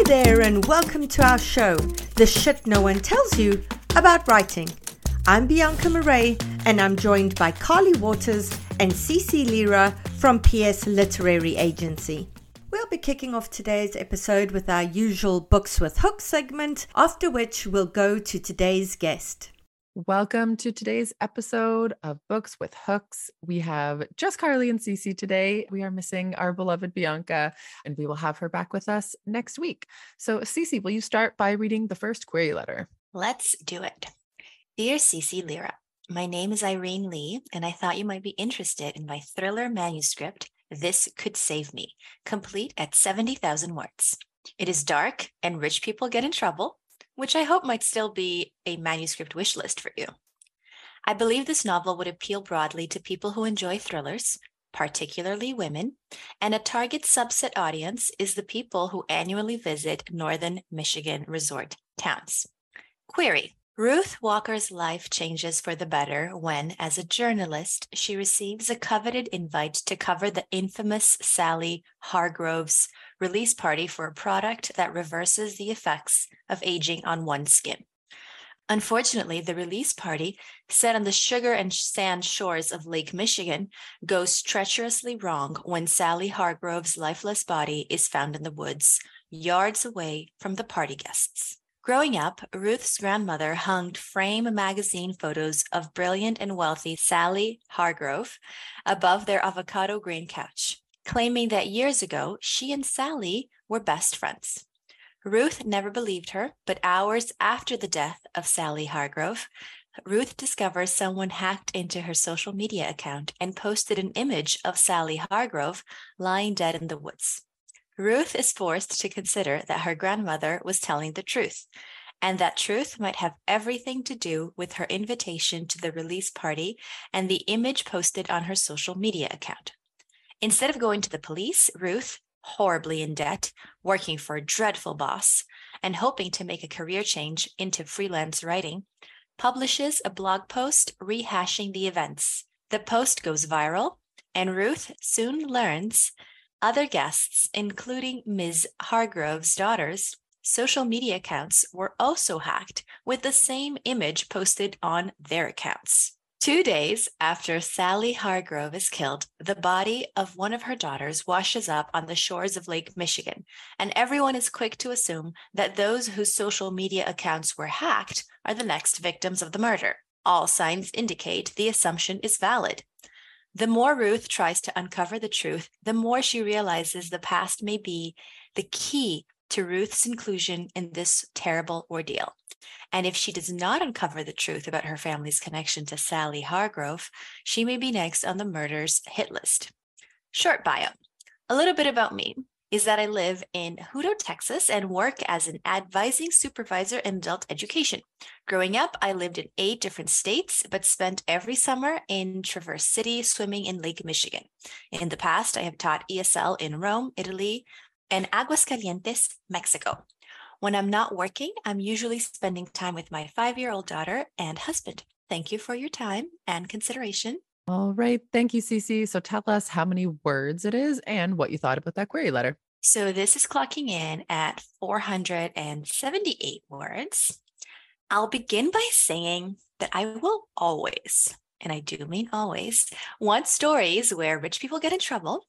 Hi there, and welcome to our show, The Shit No One Tells You About Writing. I'm Bianca Marais, and I'm joined by Carly Watters and Cece Lyra from PS Literary Agency. We'll be kicking off today's episode with our usual Books with Hooks segment, after which we'll go to today's guest. Welcome to today's episode of Books with Hooks. We have just Carly and Cece today. We are missing our beloved Bianca, and we will have her back with us next week. So, Cece, will you start by reading the first query letter? Let's do it. Dear Cece Lyra, my name is Irene Lee, and I thought you might be interested in my thriller manuscript, This Could Save Me, complete at 70,000 words. It is dark, and rich people get in trouble which I hope might still be a manuscript wish list for you. I believe this novel would appeal broadly to people who enjoy thrillers, particularly women, and a target subset audience is the people who annually visit northern Michigan resort towns. Query Ruth Walker's life changes for the better when, as a journalist, she receives a coveted invite to cover the infamous Sally Hargrove's release party for a product that reverses the effects of aging on one's skin. Unfortunately, the release party, set on the sugar and sand shores of Lake Michigan, goes treacherously wrong when Sally Hargrove's lifeless body is found in the woods, yards away from the party guests. Growing up, Ruth's grandmother hung frame magazine photos of brilliant and wealthy Sally Hargrove above their avocado green couch claiming that years ago she and Sally were best friends. Ruth never believed her, but hours after the death of Sally Hargrove, Ruth discovers someone hacked into her social media account and posted an image of Sally Hargrove lying dead in the woods. Ruth is forced to consider that her grandmother was telling the truth, and that truth might have everything to do with her invitation to the release party and the image posted on her social media account. Instead of going to the police, Ruth, horribly in debt, working for a dreadful boss, and hoping to make a career change into freelance writing, publishes a blog post rehashing the events. The post goes viral, and Ruth soon learns other guests, including Ms. Hargrove's daughters, social media accounts were also hacked with the same image posted on their accounts. Two days after Sally Hargrove is killed, the body of one of her daughters washes up on the shores of Lake Michigan, and everyone is quick to assume that those whose social media accounts were hacked are the next victims of the murder. All signs indicate the assumption is valid. The more Ruth tries to uncover the truth, the more she realizes the past may be the key to Ruth's inclusion in this terrible ordeal. And if she does not uncover the truth about her family's connection to Sally Hargrove, she may be next on the murders hit list. Short bio a little bit about me is that I live in Hutto, Texas, and work as an advising supervisor in adult education. Growing up, I lived in eight different states, but spent every summer in Traverse City swimming in Lake Michigan. In the past, I have taught ESL in Rome, Italy, and Aguascalientes, Mexico. When I'm not working, I'm usually spending time with my five year old daughter and husband. Thank you for your time and consideration. All right. Thank you, Cece. So tell us how many words it is and what you thought about that query letter. So this is clocking in at 478 words. I'll begin by saying that I will always, and I do mean always, want stories where rich people get in trouble,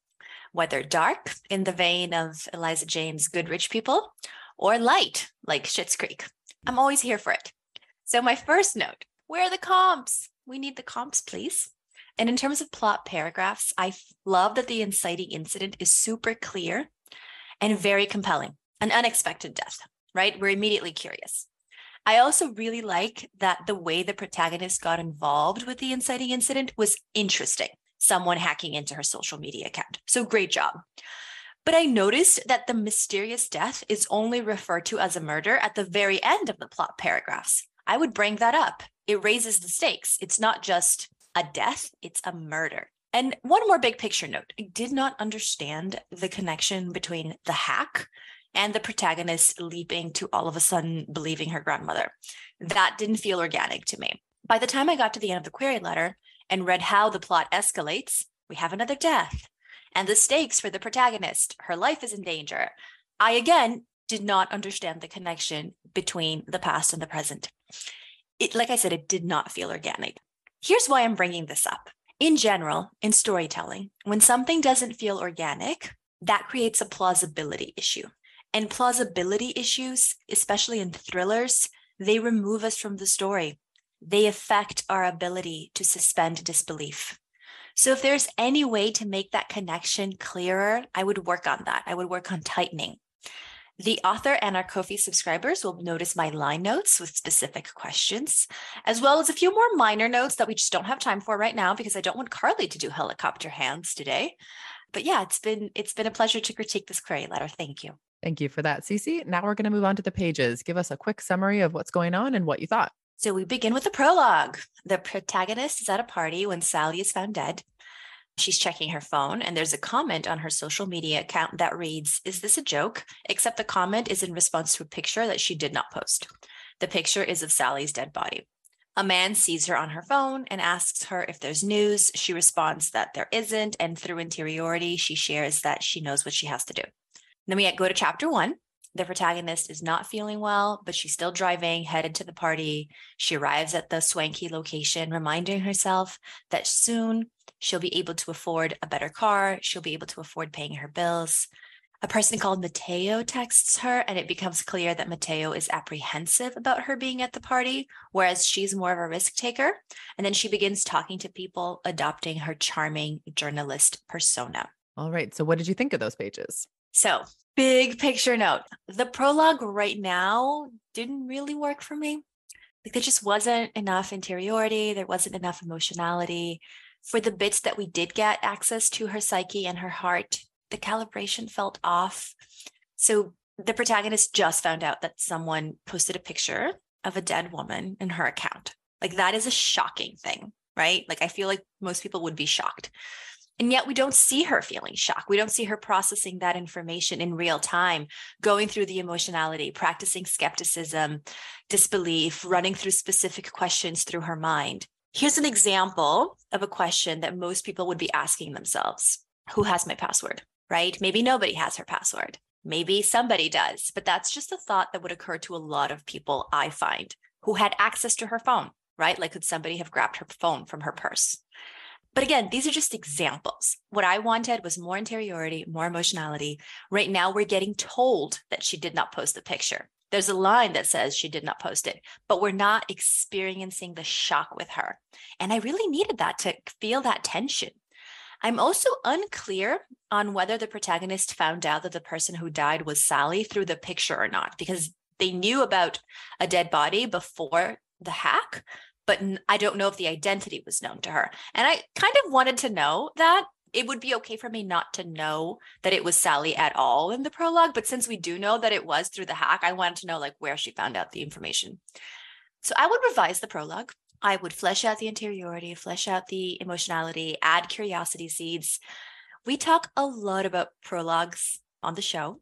whether dark in the vein of Eliza James' Good Rich People or light like Schitt's Creek. I'm always here for it. So my first note, where are the comps? We need the comps, please. And in terms of plot paragraphs, I love that the inciting incident is super clear and very compelling. An unexpected death, right? We're immediately curious. I also really like that the way the protagonist got involved with the inciting incident was interesting. Someone hacking into her social media account. So great job. But I noticed that the mysterious death is only referred to as a murder at the very end of the plot paragraphs. I would bring that up. It raises the stakes. It's not just a death, it's a murder. And one more big picture note I did not understand the connection between the hack and the protagonist leaping to all of a sudden believing her grandmother. That didn't feel organic to me. By the time I got to the end of the query letter and read how the plot escalates, we have another death and the stakes for the protagonist. Her life is in danger. I again did not understand the connection between the past and the present. It, like I said, it did not feel organic. Here's why I'm bringing this up. In general, in storytelling, when something doesn't feel organic, that creates a plausibility issue. And plausibility issues, especially in thrillers, they remove us from the story. They affect our ability to suspend disbelief. So, if there's any way to make that connection clearer, I would work on that. I would work on tightening. The author and our Ko-fi subscribers will notice my line notes with specific questions, as well as a few more minor notes that we just don't have time for right now because I don't want Carly to do helicopter hands today. But yeah, it's been it's been a pleasure to critique this query letter. Thank you. Thank you for that, Cece. Now we're going to move on to the pages. Give us a quick summary of what's going on and what you thought. So we begin with the prologue. The protagonist is at a party when Sally is found dead. She's checking her phone, and there's a comment on her social media account that reads, Is this a joke? Except the comment is in response to a picture that she did not post. The picture is of Sally's dead body. A man sees her on her phone and asks her if there's news. She responds that there isn't, and through interiority, she shares that she knows what she has to do. Then we go to chapter one. The protagonist is not feeling well, but she's still driving, headed to the party. She arrives at the swanky location, reminding herself that soon she'll be able to afford a better car. She'll be able to afford paying her bills. A person called Mateo texts her, and it becomes clear that Mateo is apprehensive about her being at the party, whereas she's more of a risk taker. And then she begins talking to people, adopting her charming journalist persona. All right. So, what did you think of those pages? So, big picture note the prologue right now didn't really work for me. Like, there just wasn't enough interiority, there wasn't enough emotionality for the bits that we did get access to her psyche and her heart, the calibration felt off. So the protagonist just found out that someone posted a picture of a dead woman in her account. Like that is a shocking thing, right? Like I feel like most people would be shocked. And yet we don't see her feeling shock. We don't see her processing that information in real time, going through the emotionality, practicing skepticism, disbelief, running through specific questions through her mind. Here's an example of a question that most people would be asking themselves Who has my password? Right? Maybe nobody has her password. Maybe somebody does, but that's just a thought that would occur to a lot of people, I find, who had access to her phone, right? Like, could somebody have grabbed her phone from her purse? But again, these are just examples. What I wanted was more interiority, more emotionality. Right now, we're getting told that she did not post the picture. There's a line that says she did not post it, but we're not experiencing the shock with her. And I really needed that to feel that tension. I'm also unclear on whether the protagonist found out that the person who died was Sally through the picture or not, because they knew about a dead body before the hack, but I don't know if the identity was known to her. And I kind of wanted to know that it would be okay for me not to know that it was Sally at all in the prologue. But since we do know that it was through the hack, I wanted to know like where she found out the information. So I would revise the prologue. I would flesh out the interiority, flesh out the emotionality, add curiosity seeds. We talk a lot about prologues on the show.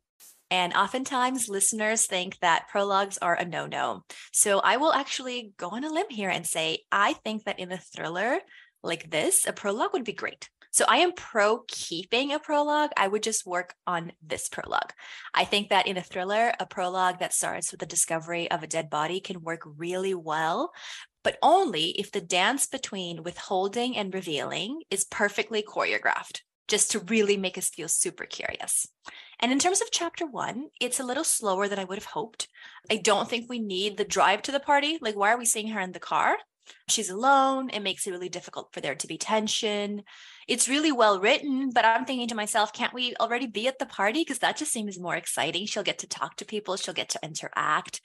And oftentimes listeners think that prologues are a no no. So I will actually go on a limb here and say, I think that in a thriller like this, a prologue would be great. So I am pro keeping a prologue. I would just work on this prologue. I think that in a thriller, a prologue that starts with the discovery of a dead body can work really well, but only if the dance between withholding and revealing is perfectly choreographed, just to really make us feel super curious. And in terms of chapter one, it's a little slower than I would have hoped. I don't think we need the drive to the party. Like, why are we seeing her in the car? She's alone. It makes it really difficult for there to be tension. It's really well written, but I'm thinking to myself, can't we already be at the party? Because that just seems more exciting. She'll get to talk to people, she'll get to interact,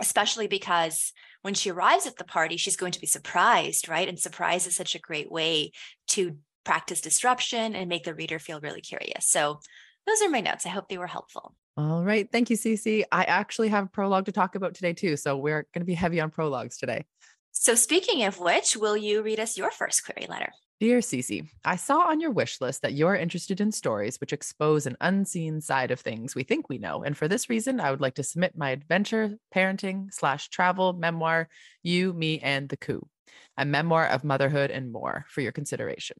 especially because when she arrives at the party, she's going to be surprised, right? And surprise is such a great way to practice disruption and make the reader feel really curious. So those are my notes. I hope they were helpful. All right. Thank you, Cece. I actually have a prologue to talk about today, too. So we're going to be heavy on prologues today. So, speaking of which, will you read us your first query letter? Dear Cece, I saw on your wish list that you're interested in stories which expose an unseen side of things we think we know. And for this reason, I would like to submit my adventure, parenting, slash travel memoir, You, Me, and the Coup, a memoir of motherhood and more for your consideration.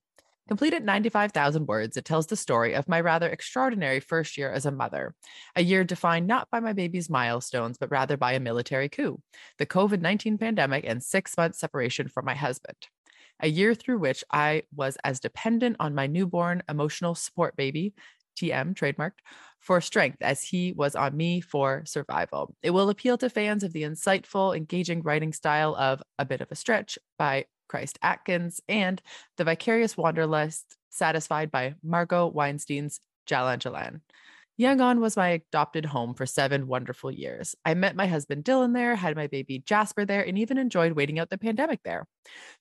Complete at 95,000 words, it tells the story of my rather extraordinary first year as a mother, a year defined not by my baby's milestones, but rather by a military coup, the COVID 19 pandemic, and six months separation from my husband. A year through which I was as dependent on my newborn emotional support baby, TM trademarked, for strength as he was on me for survival. It will appeal to fans of the insightful, engaging writing style of A Bit of a Stretch by Chris Atkins, and The Vicarious Wanderlust, satisfied by Margot Weinstein's Jalan Jalan. Yangon was my adopted home for seven wonderful years. I met my husband Dylan there, had my baby Jasper there, and even enjoyed waiting out the pandemic there.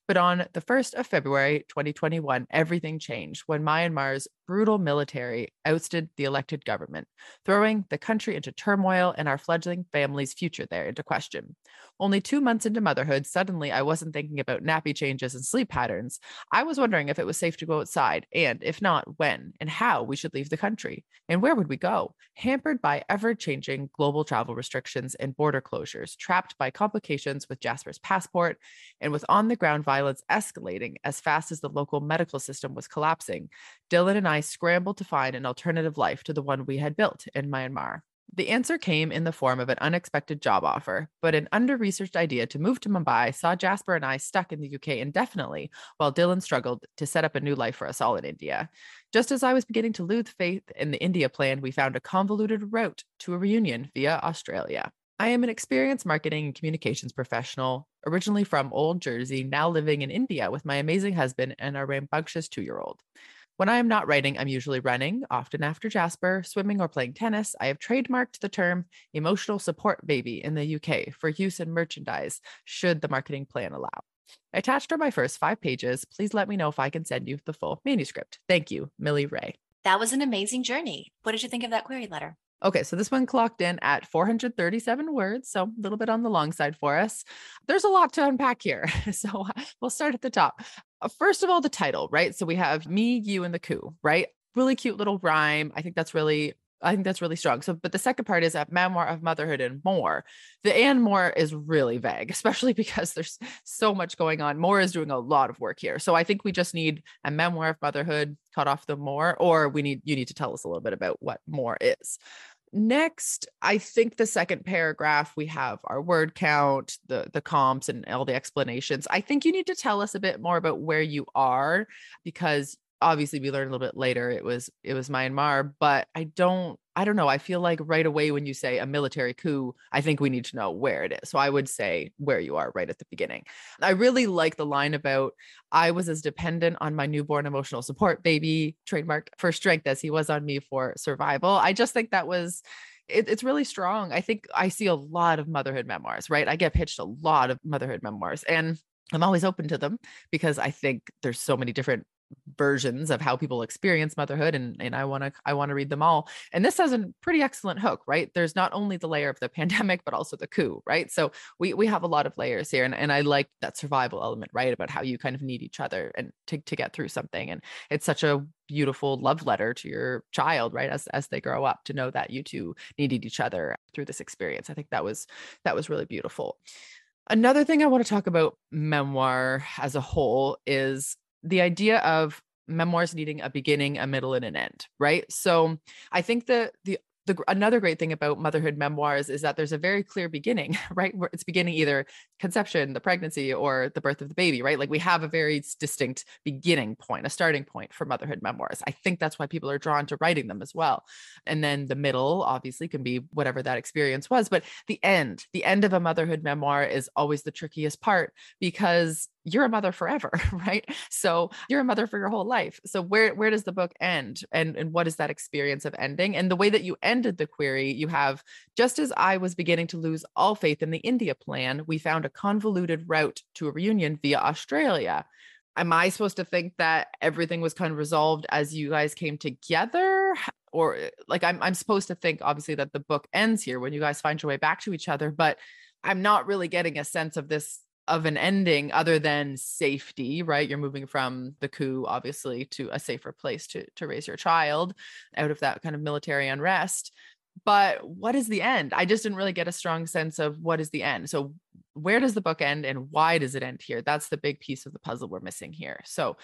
But on the 1st of February 2021, everything changed when Myanmar's brutal military ousted the elected government, throwing the country into turmoil and our fledgling family's future there into question. Only two months into motherhood, suddenly I wasn't thinking about nappy changes and sleep patterns. I was wondering if it was safe to go outside, and if not, when and how we should leave the country, and where would we go, hampered by ever changing global travel restrictions and border closures, trapped by complications with Jasper's passport, and with on the ground violence escalating as fast as the local medical system was collapsing. Dylan and I scrambled to find an alternative life to the one we had built in Myanmar. The answer came in the form of an unexpected job offer, but an under researched idea to move to Mumbai saw Jasper and I stuck in the UK indefinitely, while Dylan struggled to set up a new life for us all in India. Just as I was beginning to lose faith in the India plan, we found a convoluted route to a reunion via Australia. I am an experienced marketing and communications professional, originally from Old Jersey, now living in India with my amazing husband and our rambunctious two year old. When I am not writing, I'm usually running, often after Jasper, swimming, or playing tennis. I have trademarked the term emotional support baby in the UK for use in merchandise, should the marketing plan allow. Attached are my first five pages. Please let me know if I can send you the full manuscript. Thank you, Millie Ray. That was an amazing journey. What did you think of that query letter? Okay, so this one clocked in at 437 words, so a little bit on the long side for us. There's a lot to unpack here. So uh, we'll start at the top. Uh, first of all, the title, right? So we have me, you, and the coup, right? Really cute little rhyme. I think that's really I think that's really strong. So, but the second part is a memoir of motherhood and more. The and more is really vague, especially because there's so much going on. More is doing a lot of work here. So I think we just need a memoir of motherhood, cut off the more, or we need you need to tell us a little bit about what more is. Next, I think the second paragraph we have our word count, the the comps and all the explanations. I think you need to tell us a bit more about where you are because obviously we learned a little bit later it was it was Myanmar, but I don't I don't know. I feel like right away when you say a military coup, I think we need to know where it is. So I would say where you are right at the beginning. I really like the line about I was as dependent on my newborn emotional support baby, trademark for strength as he was on me for survival. I just think that was it, it's really strong. I think I see a lot of motherhood memoirs, right? I get pitched a lot of motherhood memoirs and I'm always open to them because I think there's so many different versions of how people experience motherhood and and I want to I want to read them all. And this has a pretty excellent hook, right? There's not only the layer of the pandemic but also the coup, right? So we we have a lot of layers here and and I like that survival element, right? About how you kind of need each other and to to get through something and it's such a beautiful love letter to your child, right? As as they grow up to know that you two needed each other through this experience. I think that was that was really beautiful. Another thing I want to talk about memoir as a whole is the idea of memoirs needing a beginning, a middle, and an end, right? So I think that the the, another great thing about motherhood memoirs is that there's a very clear beginning, right? Where it's beginning either conception, the pregnancy, or the birth of the baby, right? Like we have a very distinct beginning point, a starting point for motherhood memoirs. I think that's why people are drawn to writing them as well. And then the middle, obviously, can be whatever that experience was. But the end, the end of a motherhood memoir is always the trickiest part because you're a mother forever, right? So you're a mother for your whole life. So where where does the book end? And and what is that experience of ending? And the way that you ended the query, you have just as I was beginning to lose all faith in the India plan, we found a convoluted route to a reunion via Australia. Am I supposed to think that everything was kind of resolved as you guys came together? Or eh, like I'm I'm supposed to think obviously that the book ends here when you guys find your way back to each other, but I'm not really getting a sense of this of an ending other than safety, right? You're moving from the coup, obviously, to a safer place to, to raise your child out of that kind of military unrest. But what is the end? I just didn't really get a strong sense of what is the end. So, where does the book end and why does it end here? That's the big piece of the puzzle we're missing here. So,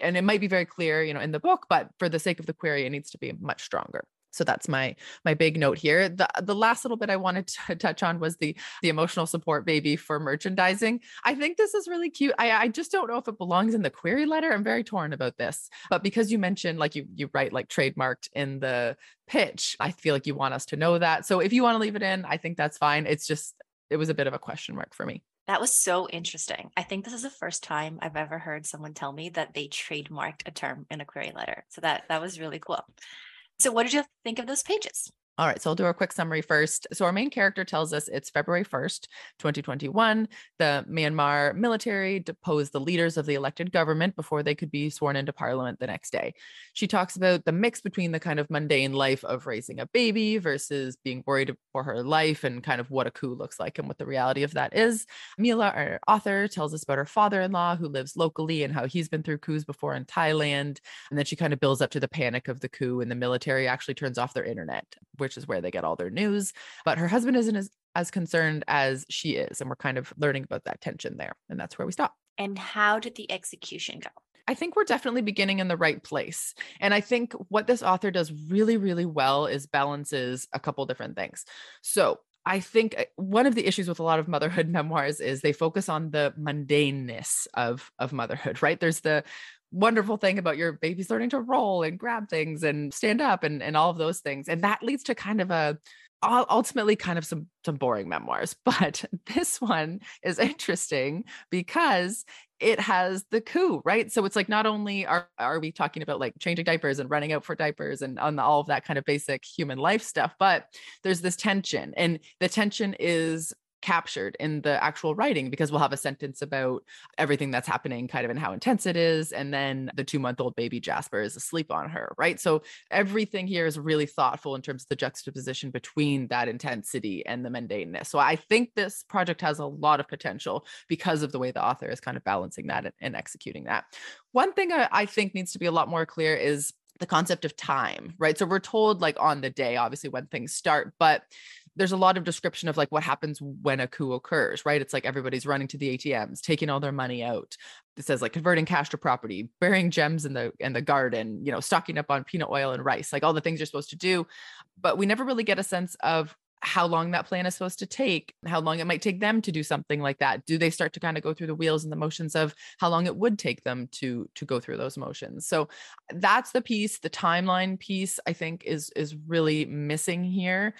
and it might be very clear, you know, in the book, but for the sake of the query, it needs to be much stronger so that's my my big note here. The the last little bit i wanted to touch on was the the emotional support baby for merchandising. I think this is really cute. I i just don't know if it belongs in the query letter. I'm very torn about this. But because you mentioned like you you write like trademarked in the pitch i feel like you want us to know that. So if you want to leave it in i think that's fine. It's just it was a bit of a question mark for me. That was so interesting. I think this is the first time I've ever heard someone tell me that they trademarked a term in a query letter. So that that was really cool. So, what did you think of those pages? All right, so I'll do a quick summary first. So, our main character tells us it's February 1st, 2021. The Myanmar military deposed the leaders of the elected government before they could be sworn into parliament the next day. She talks about the mix between the kind of mundane life of raising a baby versus being worried for her life and kind of what a coup looks like and what the reality of that is. Mila, our author, tells us about her father in law who lives locally and how he's been through coups before in Thailand. And then she kind of builds up to the panic of the coup, and the military actually turns off their internet which is where they get all their news. But her husband isn't as, as concerned as she is. And we're kind of learning about that tension there. And that's where we stop. And how did the execution go? I think we're definitely beginning in the right place. And I think what this author does really, really well is balances a couple different things. So I think uh, one of the issues with a lot of motherhood memoirs is they focus on the mundaneness of of motherhood, right? There's the wonderful thing about your baby's learning to roll and grab things and stand up and, and all of those things. And that leads to kind of a ultimately kind of some some boring memoirs but this one is interesting because it has the coup right so it's like not only are, are we talking about like changing diapers and running out for diapers and on all of that kind of basic human life stuff but there's this tension and the tension is captured in the actual writing because we'll have a sentence about everything that's happening kind of and how intense it is and then the 2 month old baby Jasper is asleep on her right? So everything here is really thoughtful in terms of the juxtaposition between that intensity and the mundaneness. So i think this project has a lot of potential because of the way the author is kind of balancing that and, and executing that. One thing I, I think needs to be a lot more clear is the concept of time, right? So we're told like on the day, obviously, when things start, but there's a lot of description of like what happens when a coup occurs, right? It's like everybody's running to the ATMs, taking all their money out. It says like converting cash to property, burying gems in the in the garden, you know, stocking up on peanut oil and rice, like all the things you're supposed to do. But we never really get a sense of how long that plan is supposed to take, how long it might take them to do something like that. Do they start to kind of go through the wheels and the motions of how long it would take them to to go through those motions? So that's the piece, the timeline piece I think is is really missing here.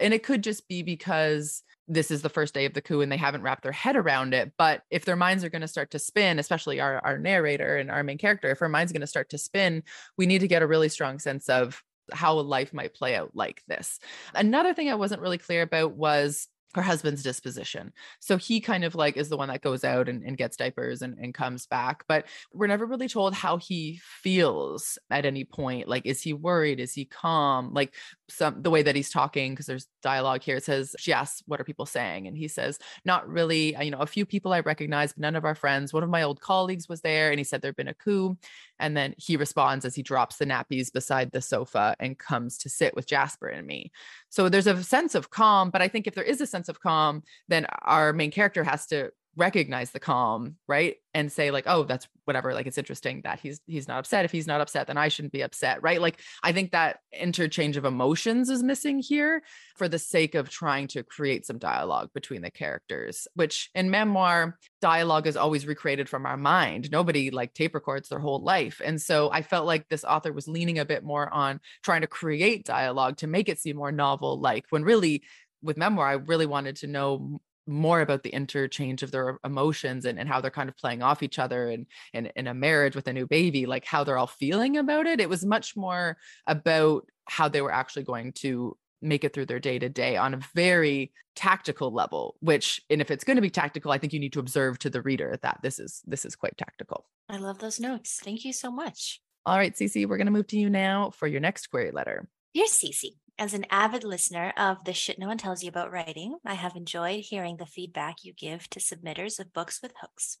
And it could just be because this is the first day of the coup and they haven't wrapped their head around it. But if their minds are going to start to spin, especially our, our narrator and our main character, if her mind's going to start to spin, we need to get a really strong sense of how life might play out like this. Another thing I wasn't really clear about was her husband's disposition. So he kind of like is the one that goes out and, and gets diapers and, and comes back. But we're never really told how he feels at any point. Like, is he worried? Is he calm? Like some the way that he's talking, because there's dialogue here. It says, she asks, What are people saying? And he says, Not really. You know, a few people I recognize, but none of our friends. One of my old colleagues was there and he said there'd been a coup. And then he responds as he drops the nappies beside the sofa and comes to sit with Jasper and me. So there's a sense of calm, but I think if there is a sense of calm, then our main character has to recognize the calm right? And say like oh that's whatever like it's interesting that he's he's not upset. If he's not upset then i shouldn't be upset right? Like i think that interchange of emotions is missing here for the sake of trying to create some dialogue between the characters which in memoir dialogue is always recreated from our mind. Nobody like tape records their whole life. And so i felt like this author was leaning a bit more on trying to create dialogue to make it seem more novel like when really with memoir, I really wanted to know more about the interchange of their emotions and, and how they're kind of playing off each other and in, in a marriage with a new baby like how they're all feeling about it. It was much more about how they were actually going to make it through their day to day on a very tactical level which and if it's going to be tactical i think you need to observe to the reader that this is this is quite tactical. I love those notes. Thank you so much. All right Cece, we're going to move to you now for your next query letter. Dear Cece, as an avid listener of the Shit No One Tells You About Writing, I have enjoyed hearing the feedback you give to submitters of books with hooks.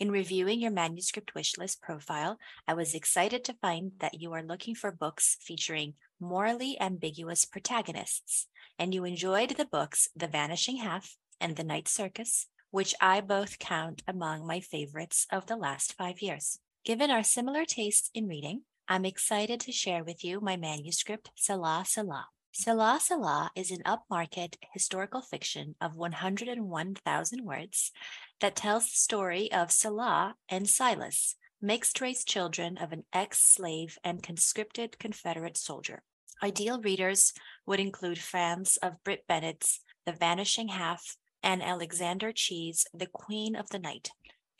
In reviewing your manuscript wishlist profile, I was excited to find that you are looking for books featuring morally ambiguous protagonists, and you enjoyed the books The Vanishing Half and The Night Circus, which I both count among my favorites of the last five years. Given our similar tastes in reading, I'm excited to share with you my manuscript, Salah Salah. Salah Salah is an upmarket historical fiction of 101,000 words that tells the story of Salah and Silas, mixed race children of an ex slave and conscripted Confederate soldier. Ideal readers would include fans of Brit Bennett's The Vanishing Half and Alexander Chee's The Queen of the Night.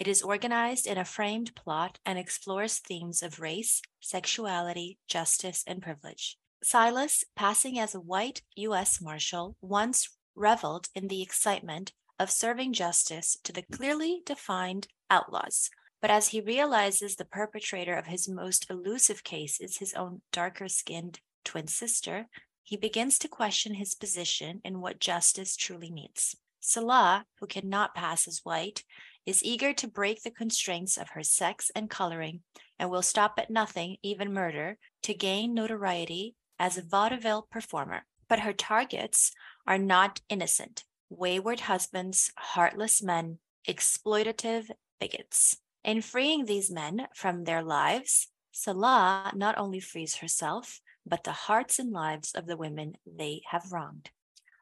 It is organized in a framed plot and explores themes of race, sexuality, justice, and privilege. Silas, passing as a white U.S. Marshal, once reveled in the excitement of serving justice to the clearly defined outlaws. But as he realizes the perpetrator of his most elusive case is his own darker skinned twin sister, he begins to question his position in what justice truly means. Salah, who cannot pass as white, is eager to break the constraints of her sex and coloring and will stop at nothing, even murder, to gain notoriety as a vaudeville performer. But her targets are not innocent wayward husbands, heartless men, exploitative bigots. In freeing these men from their lives, Salah not only frees herself, but the hearts and lives of the women they have wronged.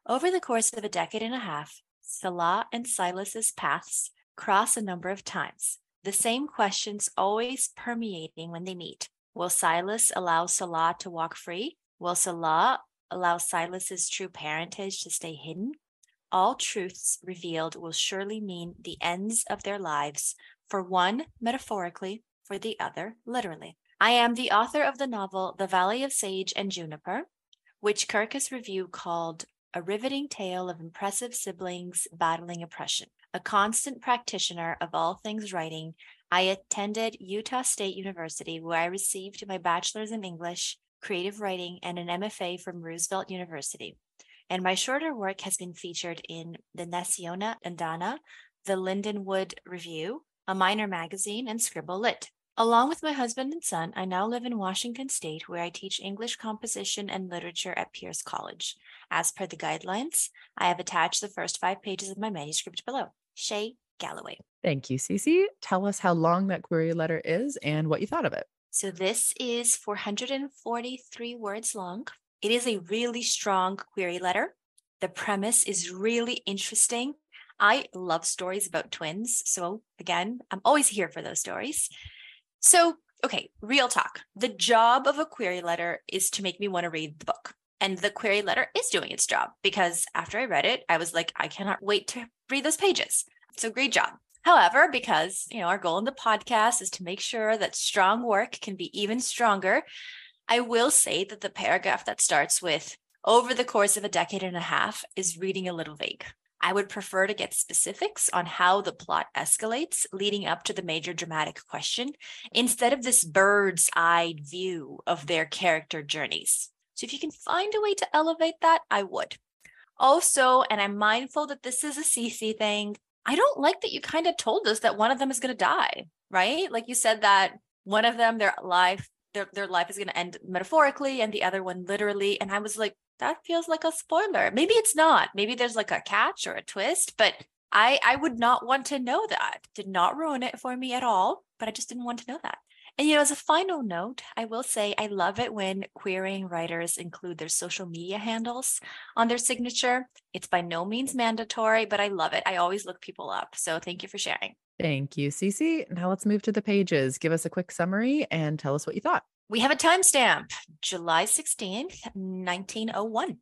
Over the course of a decade and a half, Salah and Silas's paths cross a number of times. The same questions always permeating when they meet. Will Silas allow Salah to walk free? Will Salah allow Silas's true parentage to stay hidden? All truths revealed will surely mean the ends of their lives, for one metaphorically, for the other literally. I am the author of the novel The Valley of Sage and Juniper, which Kirkus Review called a riveting tale of impressive siblings battling oppression. A constant practitioner of all things writing, I attended Utah State University, where I received my bachelor's in English, creative writing, and an MFA from Roosevelt University. And my shorter work has been featured in the Naciona Andana, the Lindenwood Review, a minor magazine, and Scribble Lit. Along with my husband and son, I now live in Washington State, where I teach English composition and literature at Pierce College. As per the guidelines, I have attached the first five pages of my manuscript below. Shay Galloway. Thank you, Cece. Tell us how long that query letter is and what you thought of it. So this is 443 words long. It is a really strong query letter. The premise is really interesting. I love stories about twins. So again, I'm always here for those stories. So, okay, real talk. The job of a query letter is to make me want to read the book. And the query letter is doing its job because after I read it, I was like, I cannot wait to read those pages. So great job. However, because you know our goal in the podcast is to make sure that strong work can be even stronger, I will say that the paragraph that starts with over the course of a decade and a half is reading a little vague. I would prefer to get specifics on how the plot escalates leading up to the major dramatic question instead of this bird's eye view of their character journeys. So, if you can find a way to elevate that, I would. Also, and I'm mindful that this is a Cece thing, I don't like that you kind of told us that one of them is going to die, right? Like you said that one of them, their life, their, their life is going to end metaphorically and the other one literally. And I was like, that feels like a spoiler. Maybe it's not. Maybe there's like a catch or a twist, but I I would not want to know that. Did not ruin it for me at all, but I just didn't want to know that. And you know, as a final note, I will say I love it when querying writers include their social media handles on their signature. It's by no means mandatory, but I love it. I always look people up. So thank you for sharing. Thank you, Cece. Now let's move to the pages. Give us a quick summary and tell us what you thought. We have a timestamp, July 16th, 1901.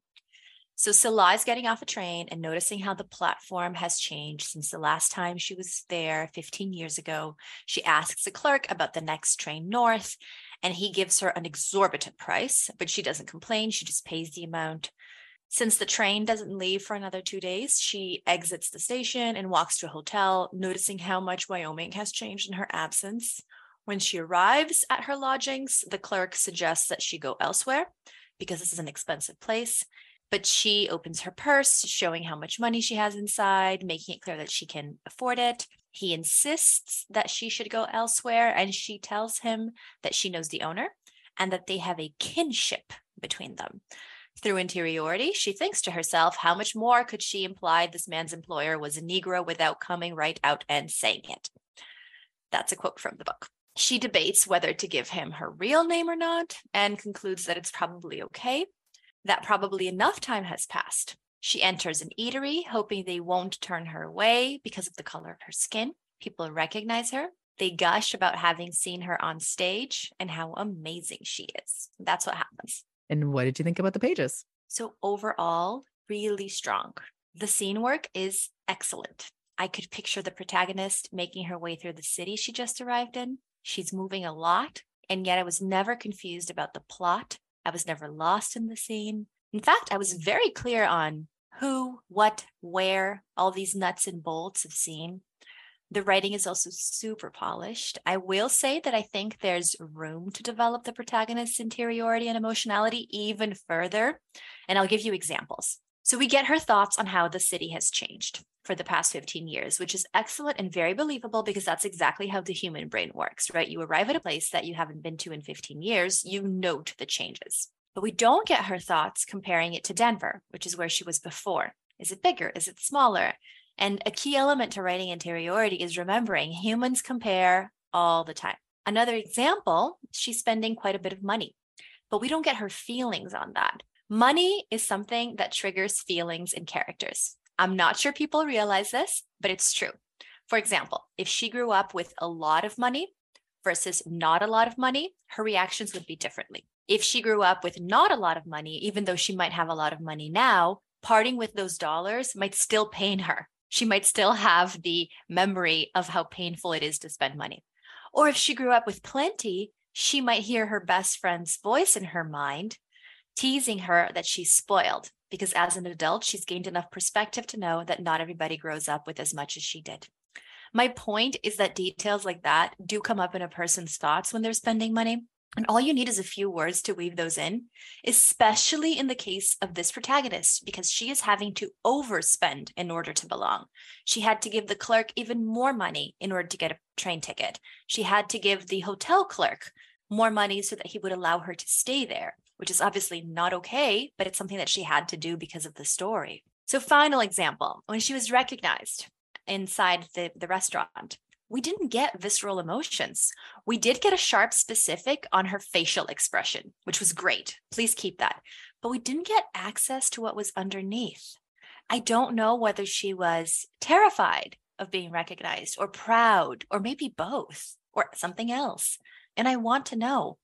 So is getting off a train and noticing how the platform has changed since the last time she was there 15 years ago. She asks the clerk about the next train north, and he gives her an exorbitant price, but she doesn't complain. She just pays the amount. Since the train doesn't leave for another two days, she exits the station and walks to a hotel, noticing how much Wyoming has changed in her absence. When she arrives at her lodgings, the clerk suggests that she go elsewhere because this is an expensive place. But she opens her purse, showing how much money she has inside, making it clear that she can afford it. He insists that she should go elsewhere, and she tells him that she knows the owner and that they have a kinship between them. Through interiority, she thinks to herself, how much more could she imply this man's employer was a Negro without coming right out and saying it? That's a quote from the book. She debates whether to give him her real name or not and concludes that it's probably okay, that probably enough time has passed. She enters an eatery, hoping they won't turn her away because of the color of her skin. People recognize her. They gush about having seen her on stage and how amazing she is. That's what happens. And what did you think about the pages? So, overall, really strong. The scene work is excellent. I could picture the protagonist making her way through the city she just arrived in, She's moving a lot, and yet I was never confused about the plot. I was never lost in the scene. In fact, I was very clear on who, what, where, all these nuts and bolts of scene. The writing is also super polished. I will say that I think there's room to develop the protagonist's interiority and emotionality even further. And I'll give you examples. So we get her thoughts on how the city has changed for the past 15 years, which is excellent and very believable because that's exactly how the human brain works, right? You arrive at a place that you haven't been to in 15 years, you note the changes. But we don't get her thoughts comparing it to Denver, which is where she was before. Is it bigger? Is it smaller? And a key element to writing interiority is remembering humans compare all the time. Another example, she's spending quite a bit of money, but we don't get her feelings on that. Money is something that triggers feelings in characters. I'm not sure people realize this, but it's true. For example, if she grew up with a lot of money versus not a lot of money, her reactions would be differently. If she grew up with not a lot of money, even though she might have a lot of money now, parting with those dollars might still pain her. She might still have the memory of how painful it is to spend money. Or if she grew up with plenty, she might hear her best friend's voice in her mind, teasing her that she's spoiled because as an adult, she's gained enough perspective to know that not everybody grows up with as much as she did. My point is that details like that do come up in a person's thoughts when they're spending money. And all you need is a few words to weave those in, especially in the case of this protagonist, because she is having to overspend in order to belong. She had to give the clerk even more money in order to get a train ticket. She had to give the hotel clerk more money so that he would allow her to stay there, which is obviously not okay, but it's something that she had to do because of the story. So, final example when she was recognized inside the, the restaurant, we didn't get visceral emotions. We did get a sharp specific on her facial expression, which was great. Please keep that. But we didn't get access to what was underneath. I don't know whether she was terrified of being recognized or proud or maybe both or something else. And I want to know.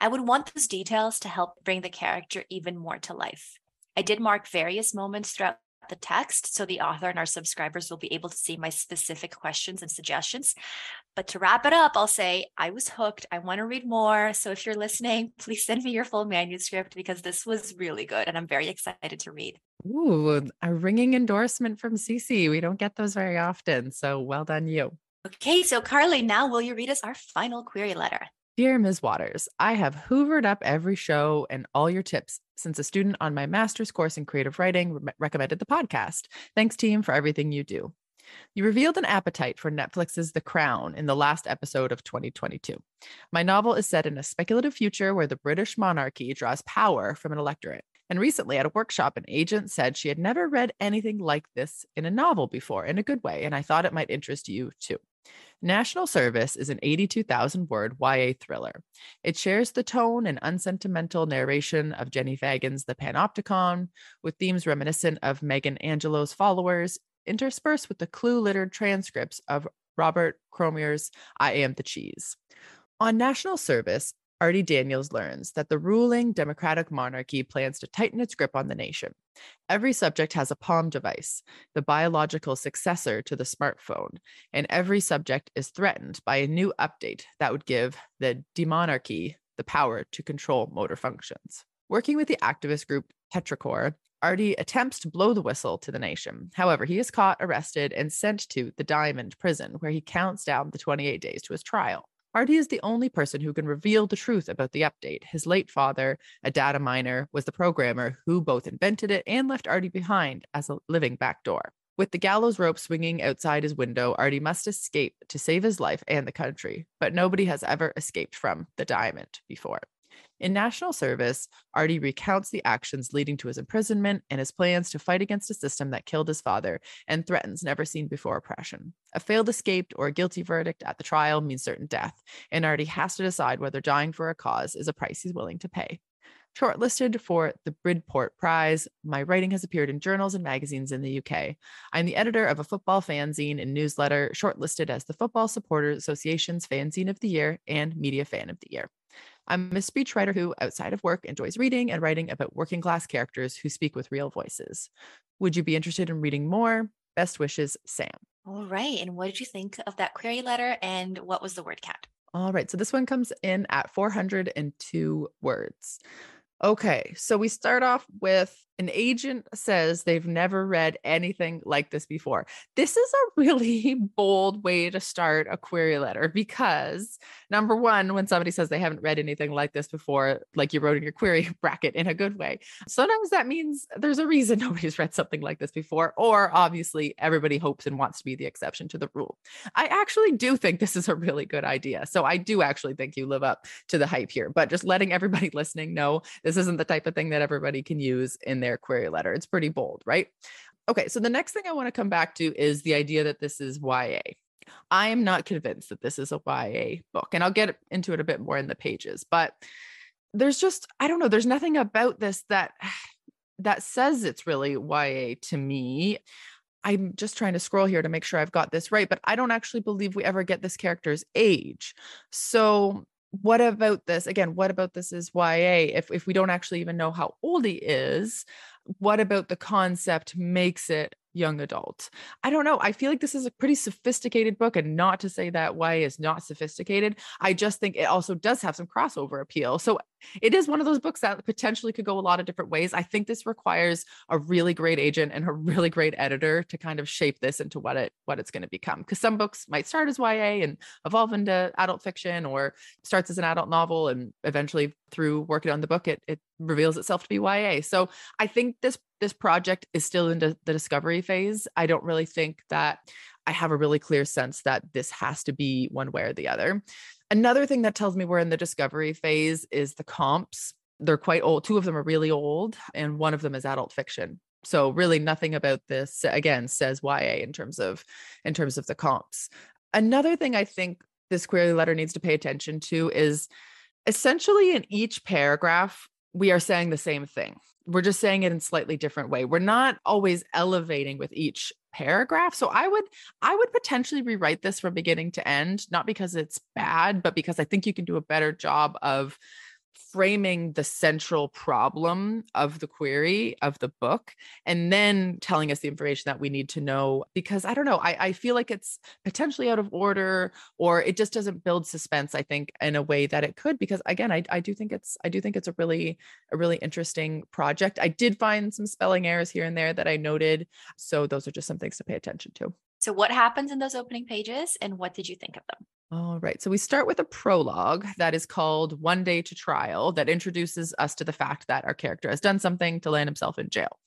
I would want those details to help bring the character even more to life. I did mark various moments throughout the text so the author and our subscribers will be able to see my specific questions and suggestions. But to wrap it up, I'll say I was hooked. I want to read more. So if you're listening, please send me your full manuscript because this was really good and I'm very excited to read. Ooh, a ringing endorsement from Cece. We don't get those very often. So well done, you. Okay, so Carly, now will you read us our final query letter? Dear Ms. Watters, I have hoovered up every show and all your tips since a student on my master's course in creative writing re- recommended the podcast. Thanks, team, for everything you do. You revealed an appetite for Netflix's The Crown in the last episode of 2022. My novel is set in a speculative future where the British monarchy draws power from an electorate. And recently at a workshop, an agent said she had never read anything like this in a novel before in a good way, and I thought it might interest you too. National Service is an 82,000 word YA thriller. It shares the tone and unsentimental narration of Jenni Fagan's The Panopticon, with themes reminiscent of Megan Angelo's Followers, interspersed with the clue littered transcripts of Robert Cormier's I Am the Cheese. On National Service, Artie Daniels learns that the ruling democratic monarchy plans to tighten its grip on the nation. Every subject has a palm device, the biological successor to the smartphone, and every subject is threatened by a new update that would give the demonarchy the power to control motor functions. Working with the activist group Petrichor, Artie attempts to blow the whistle to the nation. However, he is caught, arrested, and sent to the Diamond prison, where he counts down the 28 days to his trial. Artie is the only person who can reveal the truth about the update. His late father, a data miner, was the programmer who both invented it and left Artie behind as a living backdoor. With the gallows rope swinging outside his window, Artie must escape to save his life and the country. But nobody has ever escaped from the diamond before. In national service, Artie recounts the actions leading to his imprisonment and his plans to fight against a system that killed his father and threatens never seen before oppression. A failed escape or a guilty verdict at the trial means certain death, and Artie has to decide whether dying for a cause is a price he's willing to pay. Shortlisted for the Bridport Prize, my writing has appeared in journals and magazines in the UK. I'm the editor of a football fanzine and newsletter, shortlisted as the Football Supporters Association's Fanzine of the Year and Media Fan of the Year. I'm a speechwriter who, outside of work, enjoys reading and writing about working class characters who speak with real voices. Would you be interested in reading more? Best wishes, Sam. All right. And what did you think of that query letter? And what was the word count? All right. So this one comes in at 402 words. Okay. So we start off with an agent says they've never read anything like this before. This is a really bold way to start a query letter because, number one, when somebody says they haven't read anything like this before, like you wrote in your query bracket in a good way, sometimes that means there's a reason nobody's read something like this before, or obviously everybody hopes and wants to be the exception to the rule. I actually do think this is a really good idea. So I do actually think you live up to the hype here, but just letting everybody listening know this isn't the type of thing that everybody can use in their query letter. It's pretty bold, right? Okay, so the next thing I want to come back to is the idea that this is YA. I am not convinced that this is a YA book, and I'll get into it a bit more in the pages, but there's just I don't know, there's nothing about this that that says it's really YA to me. I'm just trying to scroll here to make sure I've got this right, but I don't actually believe we ever get this character's age. So what about this again what about this is ya if, if we don't actually even know how old he is what about the concept makes it young adult? I don't know i feel like this is a pretty sophisticated book and not to say that ya is not sophisticated i just think it also does have some crossover appeal so it is one of those books that potentially could go a lot of different ways. I think this requires a really great agent and a really great editor to kind of shape this into what it what it's going to become. Because some books might start as YA and evolve into adult fiction, or starts as an adult novel and eventually through working on the book, it it reveals itself to be YA. So I think this this project is still in the discovery phase. I don't really think that I have a really clear sense that this has to be one way or the other. Another thing that tells me we're in the discovery phase is the comps. They're quite old. Two of them are really old, and one of them is adult fiction. So really nothing about this again says YA in terms of in terms of the comps. Another thing I think this query letter needs to pay attention to is essentially in each paragraph we are saying the same thing. We're just saying it in slightly different way. We're not always elevating with each paragraph. So I would I would potentially rewrite this from beginning to end, not because it's bad, but because I think you can do a better job of framing the central problem of the query of the book and then telling us the information that we need to know because i don't know I, I, feel like it's potentially out of order or it just doesn't build suspense i think in a way that it could because again I, I do think it's i do think it's a really a really interesting project. I did find some spelling errors here and there that i noted so those are just some things to pay attention to. So what happens in those opening pages and what did you think of them all right. So we start with a prologue that is called One Day to Trial that introduces us to the fact that our character has done something to land himself in jail.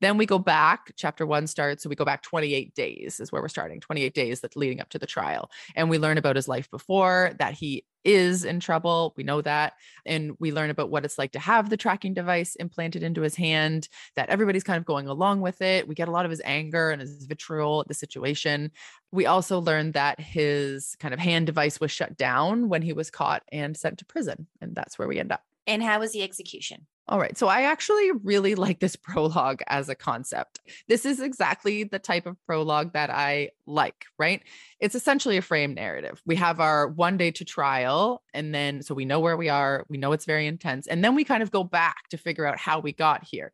Then we go back, chapter one starts. So we go back 28 days, is where we're starting 28 days that's leading up to the trial. And we learn about his life before, that he is in trouble. We know that. And we learn about what it's like to have the tracking device implanted into his hand, that everybody's kind of going along with it. We get a lot of his anger and his vitriol at the situation. We also learn that his kind of hand device was shut down when he was caught and sent to prison. And that's where we end up. And how was the execution? All right. So I actually really like this prologue as a concept. This is exactly the type of prologue that I like, right? It's essentially a frame narrative. We have our one day to trial, and then so we know where we are, we know it's very intense, and then we kind of go back to figure out how we got here.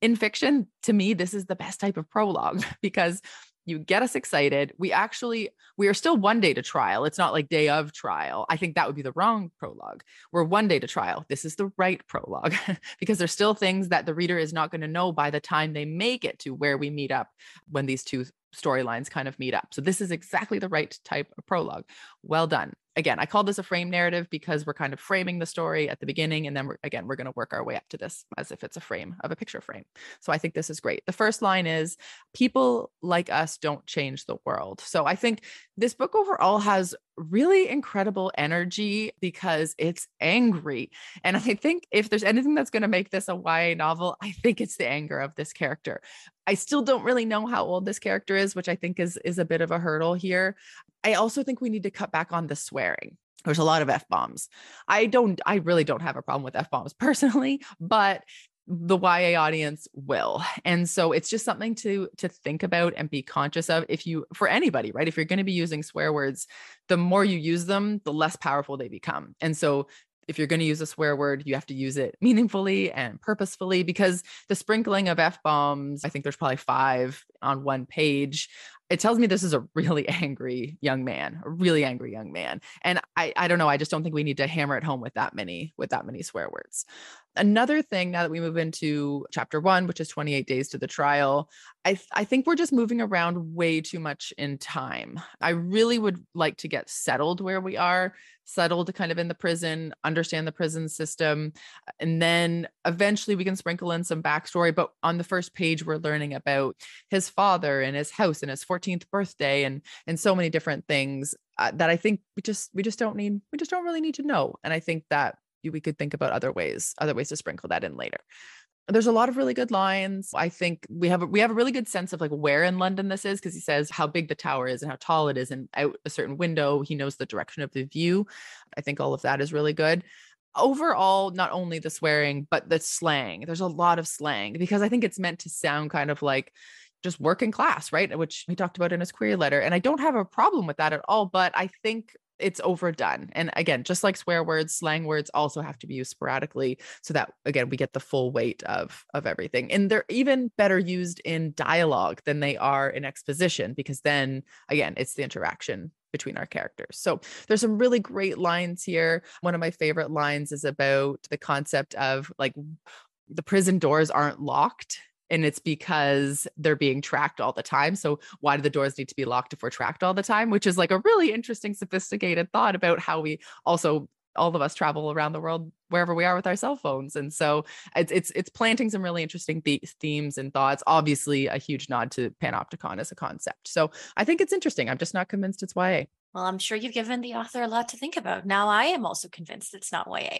In fiction, to me, this is the best type of prologue because you get us excited. We actually we are still one day to trial. It's not like day of trial. I think that would be the wrong prologue. We're one day to trial. This is the right prologue because there's still things that the reader is not going to know by the time they make it to where we meet up when these two storylines kind of meet up. So this is exactly the right type of prologue. Well done again, I call this a frame narrative because we're kind of framing the story at the beginning. And then we're, again, we're going to work our way up to this as if it's a frame of a picture frame. So I think this is great. The first line is people like us don't change the world. So I think this book overall has really incredible energy because it's angry. And I think if there's anything that's going to make this a YA novel, I think it's the anger of this character. I still don't really know how old this character is, which I think is is a bit of a hurdle here. I also think we need to cut back on the swearing. There's a lot of F bombs. I don't, I really don't have a problem with F bombs personally, but the YA audience will. And so it's just something to to think about and be conscious of if you for anybody, right? If you're going to be using swear words, the more you use them, the less powerful they become. And so if you're going to use a swear word, you have to use it meaningfully and purposefully because the sprinkling of F bombs, I think there's probably five on one page. It tells me this is a really angry young man, a really angry young man. And I, I don't know. I just don't think we need to hammer it home with that many, with that many swear words. Another thing now that we move into chapter one, which is 28 days to the trial, I, th- I think we're just moving around way too much in time. I really would like to get settled where we are, settled kind of in the prison, understand the prison system. And then eventually we can sprinkle in some backstory. But on the first page, we're learning about his father and his house and his 14th birthday and, and so many different things uh, that I think we just, we just don't need, we just don't really need to know. And I think that we could think about other ways, other ways to sprinkle that in later. There's a lot of really good lines. I think we have a, we have a really good sense of like where in London this is because he says how big the tower is and how tall it is and out a certain window. He knows the direction of the view. I think all of that is really good overall not only the swearing but the slang there's a lot of slang because i think it's meant to sound kind of like just working class right uh, which he talked about in his query letter and i don't have a problem with that at all but i think it's overdone. And again, just like swear words, slang words also have to be used sporadically so that again we get the full weight of of everything. And they're even better used in dialogue than they are in exposition because then again, it's the interaction between our characters. So there's some really great lines here. One of my favorite lines is about the concept of like the prison doors aren't locked and it's because they're being tracked all the time. So why do the doors need to be locked if we're tracked all the time? Which is like a really interesting, sophisticated thought about how we also all of us travel around the world wherever we are with our cell phones and so it's it's, it's planting some really interesting th- themes and thoughts obviously a huge nod to panopticon as a concept so i think it's interesting i'm just not convinced it's ya well i'm sure you've given the author a lot to think about now i am also convinced it's not ya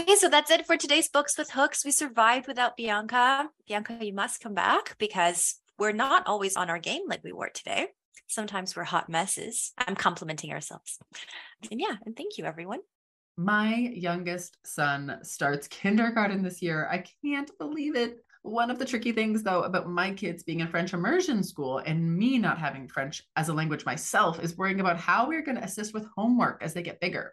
Okay, so that's it for today's Books with Hooks. We survived without Bianca. Bianca, you must come back because we're not always on our game like we were today. Sometimes we're hot messes. I'm complimenting ourselves. And yeah, and thank you, everyone. My youngest son starts kindergarten this year. I can't believe it. One of the tricky things, though, about my kids being in French immersion school and me not having French as a language myself is worrying about how we're going to assist with homework as they get bigger.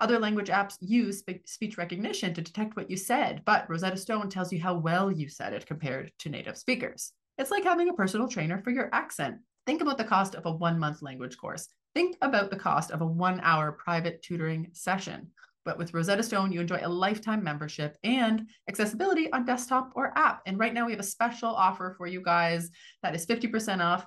other language apps use speech recognition to detect what you said, but Rosetta Stone tells you how well you said it compared to native speakers. It's like having a personal trainer for your accent. Think about the cost of a one month language course. Think about the cost of a one hour private tutoring session. But with Rosetta Stone, you enjoy a lifetime membership and accessibility on desktop or app. And right now, we have a special offer for you guys that is 50% off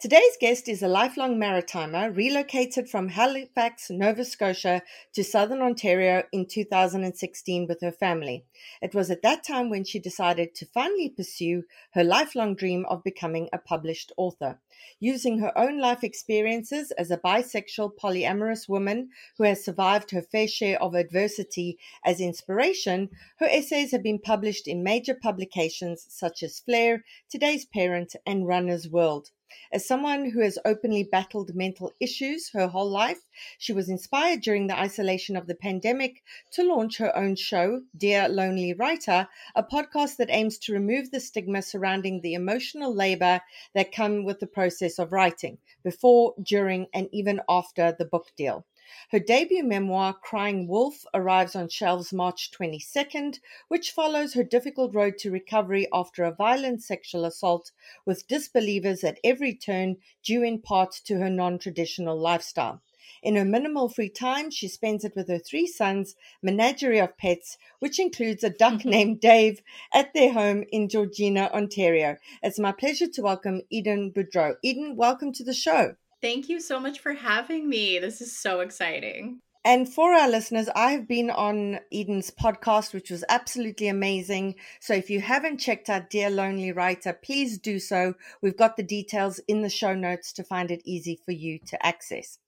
Today's guest is a lifelong maritimer relocated from Halifax, Nova Scotia to southern Ontario in 2016 with her family. It was at that time when she decided to finally pursue her lifelong dream of becoming a published author. Using her own life experiences as a bisexual polyamorous woman who has survived her fair share of adversity as inspiration, her essays have been published in major publications such as Flair, Today's Parent, and Runner's World. As someone who has openly battled mental issues her whole life, she was inspired during the isolation of the pandemic to launch her own show, Dear Lonely Writer, a podcast that aims to remove the stigma surrounding the emotional labor that come with the process of writing, before, during, and even after the book deal. Her debut memoir, Crying Wolf, arrives on shelves March 22nd, which follows her difficult road to recovery after a violent sexual assault with disbelievers at every turn, due in part to her non traditional lifestyle. In her minimal free time, she spends it with her three sons, menagerie of pets, which includes a duck mm-hmm. named Dave, at their home in Georgina, Ontario. It's my pleasure to welcome Eden Boudreau. Eden, welcome to the show. Thank you so much for having me. This is so exciting. And for our listeners, I have been on Eden's podcast, which was absolutely amazing. So if you haven't checked out Dear Lonely Writer, please do so. We've got the details in the show notes to find it easy for you to access.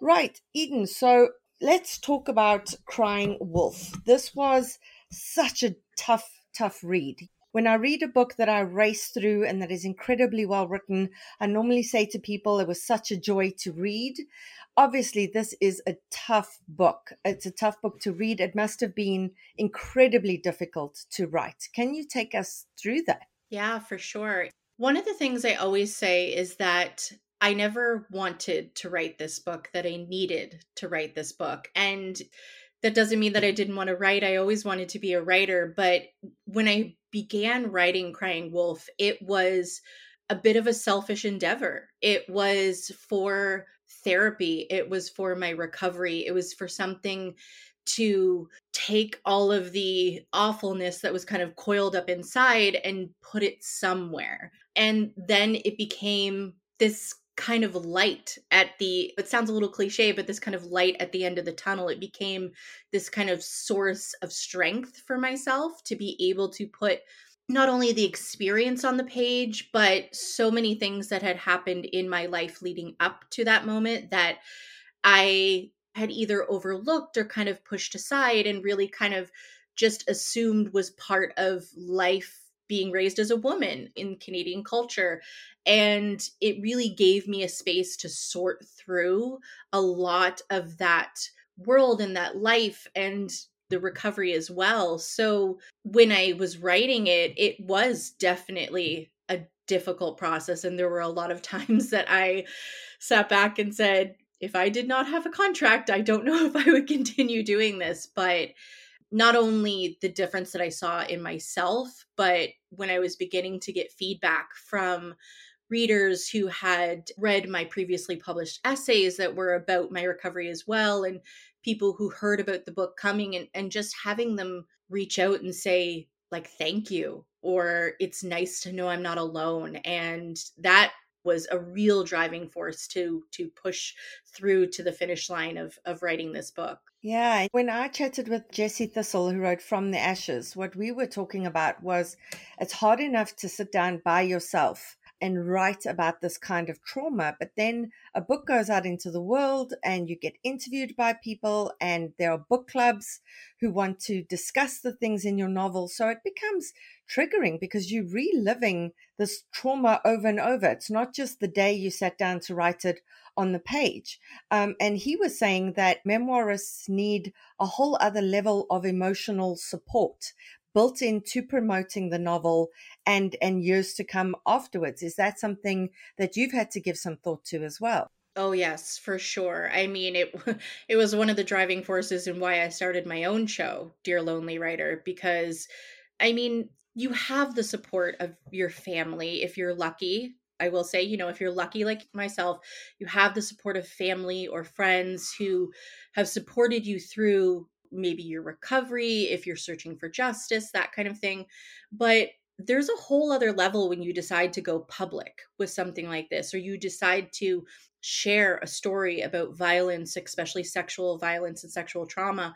Right, Eden. So let's talk about Crying Wolf. This was such a tough, tough read. When I read a book that I race through and that is incredibly well written, I normally say to people it was such a joy to read. Obviously, this is a tough book. It's a tough book to read. It must have been incredibly difficult to write. Can you take us through that? Yeah, for sure. One of the things I always say is that I never wanted to write this book, that I needed to write this book. And that doesn't mean that I didn't want to write. I always wanted to be a writer. But when I began writing Crying Wolf, it was a bit of a selfish endeavor. It was for therapy, it was for my recovery, it was for something to take all of the awfulness that was kind of coiled up inside and put it somewhere. And then it became this kind of light at the it sounds a little cliche but this kind of light at the end of the tunnel. It became this kind of source of strength for myself to be able to put not only the experience on the page but so many things that had happened in my life leading up to that moment that i had either overlooked or kind of pushed aside and really kind of just assumed was part of life being raised as a woman in Canadian culture. And it really gave me a space to sort through a lot of that world and that life and the recovery as well. So when I was writing it, it was definitely a difficult process. And there were a lot of times that I sat back and said, if I did not have a contract, I don't know if I would continue doing this. But not only the difference that I saw in myself, but when I was beginning to get feedback from readers who had read my previously published essays that were about my recovery as well, and people who heard about the book coming and, and just having them reach out and say, like, thank you, or it's nice to know I'm not alone. And that was a real driving force to to push through to the finish line of of writing this book. Yeah, when I chatted with Jesse Thistle, who wrote From the Ashes, what we were talking about was it's hard enough to sit down by yourself and write about this kind of trauma, but then a book goes out into the world and you get interviewed by people, and there are book clubs who want to discuss the things in your novel. So it becomes triggering because you're reliving this trauma over and over. It's not just the day you sat down to write it on the page. Um, and he was saying that memoirists need a whole other level of emotional support built into promoting the novel and and years to come afterwards. Is that something that you've had to give some thought to as well? Oh yes, for sure. I mean, it it was one of the driving forces in why I started my own show, Dear Lonely Writer, because I mean, you have the support of your family if you're lucky I will say, you know, if you're lucky like myself, you have the support of family or friends who have supported you through maybe your recovery, if you're searching for justice, that kind of thing. But there's a whole other level when you decide to go public with something like this, or you decide to share a story about violence, especially sexual violence and sexual trauma.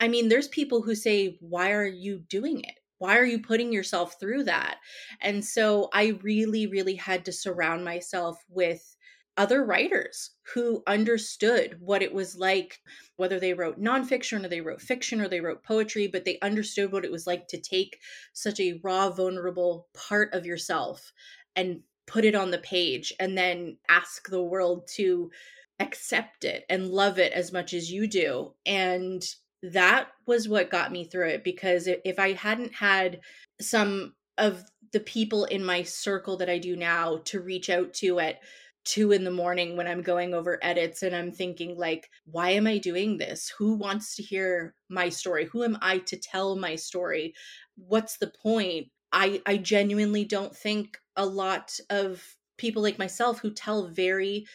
I mean, there's people who say, Why are you doing it? why are you putting yourself through that? And so I really, really had to surround myself with other writers who understood what it was like, whether they wrote nonfiction or they wrote fiction or they wrote poetry, but they understood what it was like to take such a raw, vulnerable part of yourself and put it on the page and then ask the world to accept it and love it as much as you do. And that was what got me through it because if I hadn't had some of the people in my circle that I do now to reach out to at two in the morning when I'm going over edits and I'm thinking, like, why am I doing this? Who wants to hear my story? Who am I to tell my story? What's the point? I, I genuinely don't think a lot of people like myself who tell very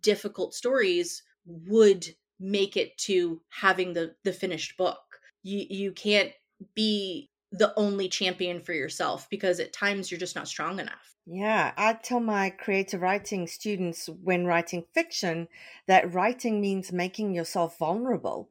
difficult stories would make it to having the the finished book. You you can't be the only champion for yourself because at times you're just not strong enough. Yeah, I tell my creative writing students when writing fiction that writing means making yourself vulnerable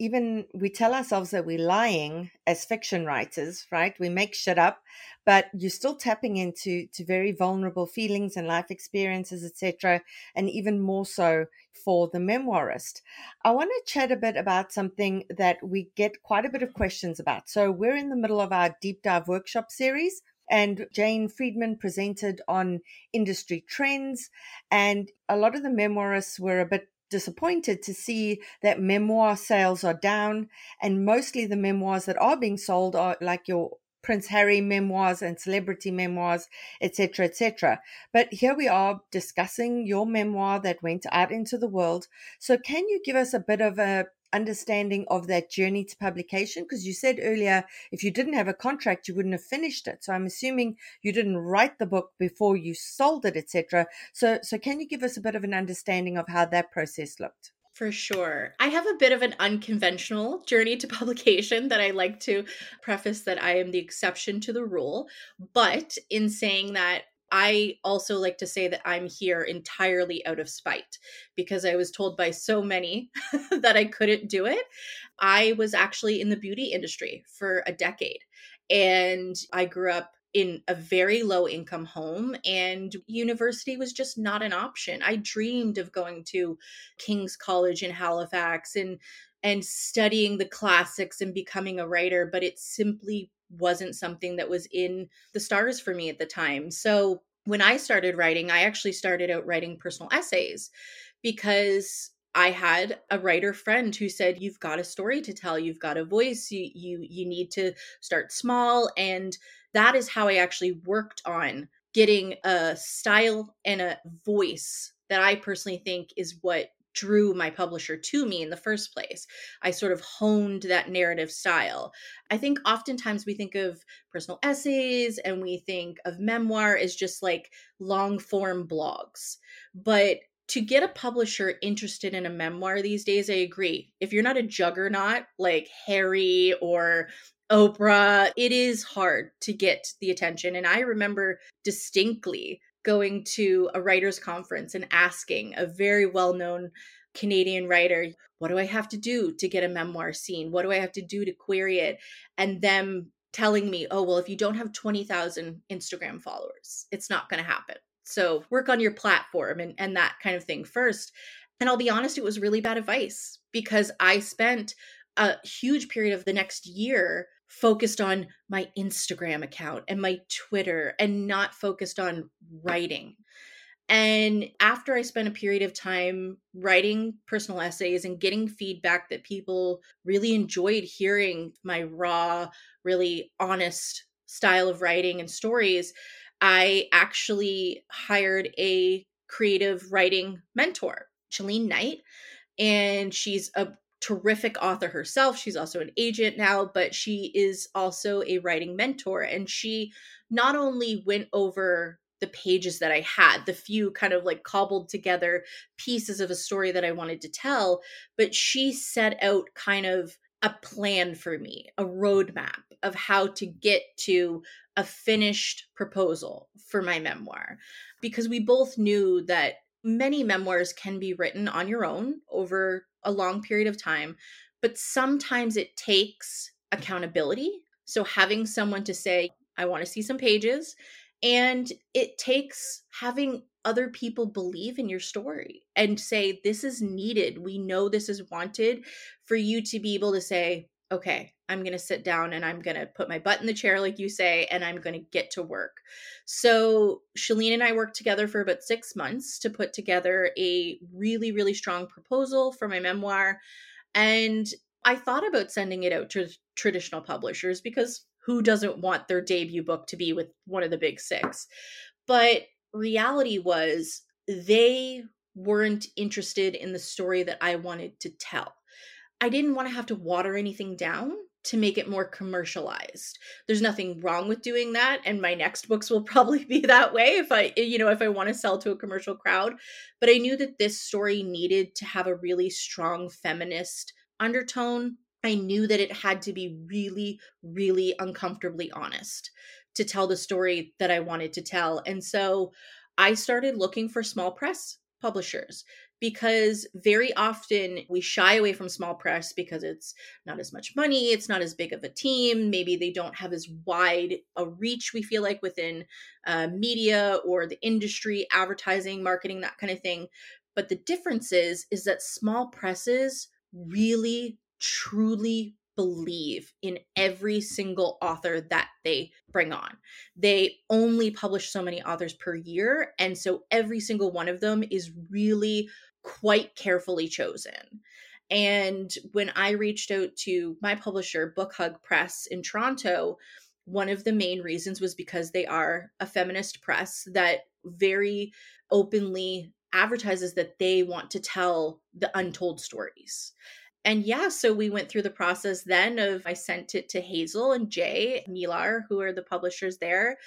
even we tell ourselves that we're lying as fiction writers, right? We make shit up, but you're still tapping into to very vulnerable feelings and life experiences, etc., and even more so for the memoirist. I want to chat a bit about something that we get quite a bit of questions about. So we're in the middle of our deep dive workshop series. And Jane Friedman presented on industry trends, and a lot of the memoirists were a bit disappointed to see that memoir sales are down and mostly the memoirs that are being sold are like your Prince Harry memoirs and celebrity memoirs, etc., etc. But here we are discussing your memoir that went out into the world. So, can you give us a bit of a understanding of that journey to publication? Because you said earlier, if you didn't have a contract, you wouldn't have finished it. So I'm assuming you didn't write the book before you sold it, etc. So, so can you give us a bit of an understanding of how that process looked? For sure. I have a bit of an unconventional journey to publication that I like to preface that I am the exception to the rule. But in saying that, I also like to say that I'm here entirely out of spite because I was told by so many that I couldn't do it. I was actually in the beauty industry for a decade and I grew up in a very low income home and university was just not an option. I dreamed of going to King's College in Halifax and and studying the classics and becoming a writer, but it simply wasn't something that was in the stars for me at the time. So when I started writing, I actually started out writing personal essays because I had a writer friend who said you've got a story to tell, you've got a voice, you you you need to start small. And that is how I actually worked on getting a style and a voice that I personally think is what drew my publisher to me in the first place. I sort of honed that narrative style. I think oftentimes we think of personal essays and we think of memoir as just like long form blogs. But to get a publisher interested in a memoir these days, I agree. If you're not a juggernaut like Harry or Oprah, it is hard to get the attention. And I remember distinctly going to a writers conference and asking a very well-known Canadian writer, what do I have to do to get a memoir seen? What do I have to do to query it? And them telling me, oh, well, if you don't have 20,000 Instagram followers, it's not going to happen. So work on your platform and, and that kind of thing first. And I'll be honest, it was really bad advice because I spent a huge period of the next year focused on my Instagram account and my Twitter and not focused on writing. And after I spent a period of time writing personal essays and getting feedback that people really enjoyed hearing my raw, really honest style of writing and stories, I actually hired a creative writing mentor, Chelene Knight. And she's a terrific author herself. She's also an agent now, but she is also a writing mentor. And she not only went over the pages that I had, the few kind of like cobbled together pieces of a story that I wanted to tell, but she set out kind of a plan for me, a roadmap of how to get to a finished proposal for my memoir. Because we both knew that many memoirs can be written on your own over a long period of time, but sometimes it takes accountability. So having someone to say, I want to see some pages. And it takes having other people believe in your story and say, This is needed. We know this is wanted for you to be able to say, Okay, I'm going to sit down and I'm going to put my butt in the chair, like you say, and I'm going to get to work. So, Chelene and I worked together for about six months to put together a really, really strong proposal for my memoir. And I thought about sending it out to traditional publishers because who doesn't want their debut book to be with one of the big six? But reality was they weren't interested in the story that I wanted to tell. I didn't want to have to water anything down to make it more commercialized. There's nothing wrong with doing that and my next books will probably be that way if I you know if I want to sell to a commercial crowd, but I knew that this story needed to have a really strong feminist undertone. I knew that it had to be really really uncomfortably honest to tell the story that I wanted to tell. And so I started looking for small press publishers because very often we shy away from small press because it's not as much money, it's not as big of a team, maybe they don't have as wide a reach we feel like within uh, media or the industry, advertising, marketing, that kind of thing. But the difference is is that small presses really truly believe in every single author that they bring on. They only publish so many authors per year. And so every single one of them is really quite carefully chosen. And when I reached out to my publisher, Book Hug Press in Toronto, one of the main reasons was because they are a feminist press that very openly advertises that they want to tell the untold stories and yeah, so we went through the process then of I sent it to Hazel and Jay MillAr, who are the publishers there.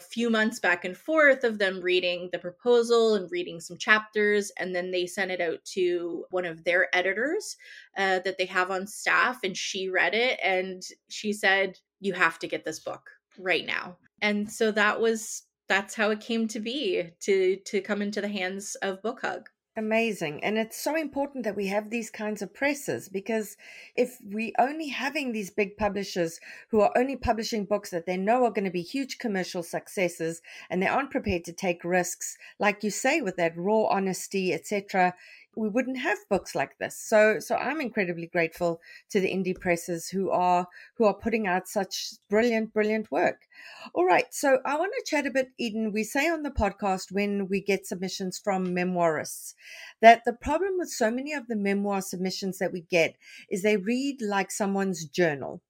Few months back and forth of them reading the proposal and reading some chapters, and then they sent it out to one of their editors uh, that they have on staff, and she read it and she said, "You have to get this book right now." And so that was that's how it came to be to to come into the hands of Book Hug. Amazing. And it's so important that we have these kinds of presses because if we only having these big publishers who are only publishing books that they know are going to be huge commercial successes and they aren't prepared to take risks, like you say, with that raw honesty, etc., we wouldn't have books like this. So so I'm incredibly grateful to the indie presses who are who are putting out such brilliant brilliant work. All right, so I want to chat a bit Eden. We say on the podcast when we get submissions from memoirists that the problem with so many of the memoir submissions that we get is they read like someone's journal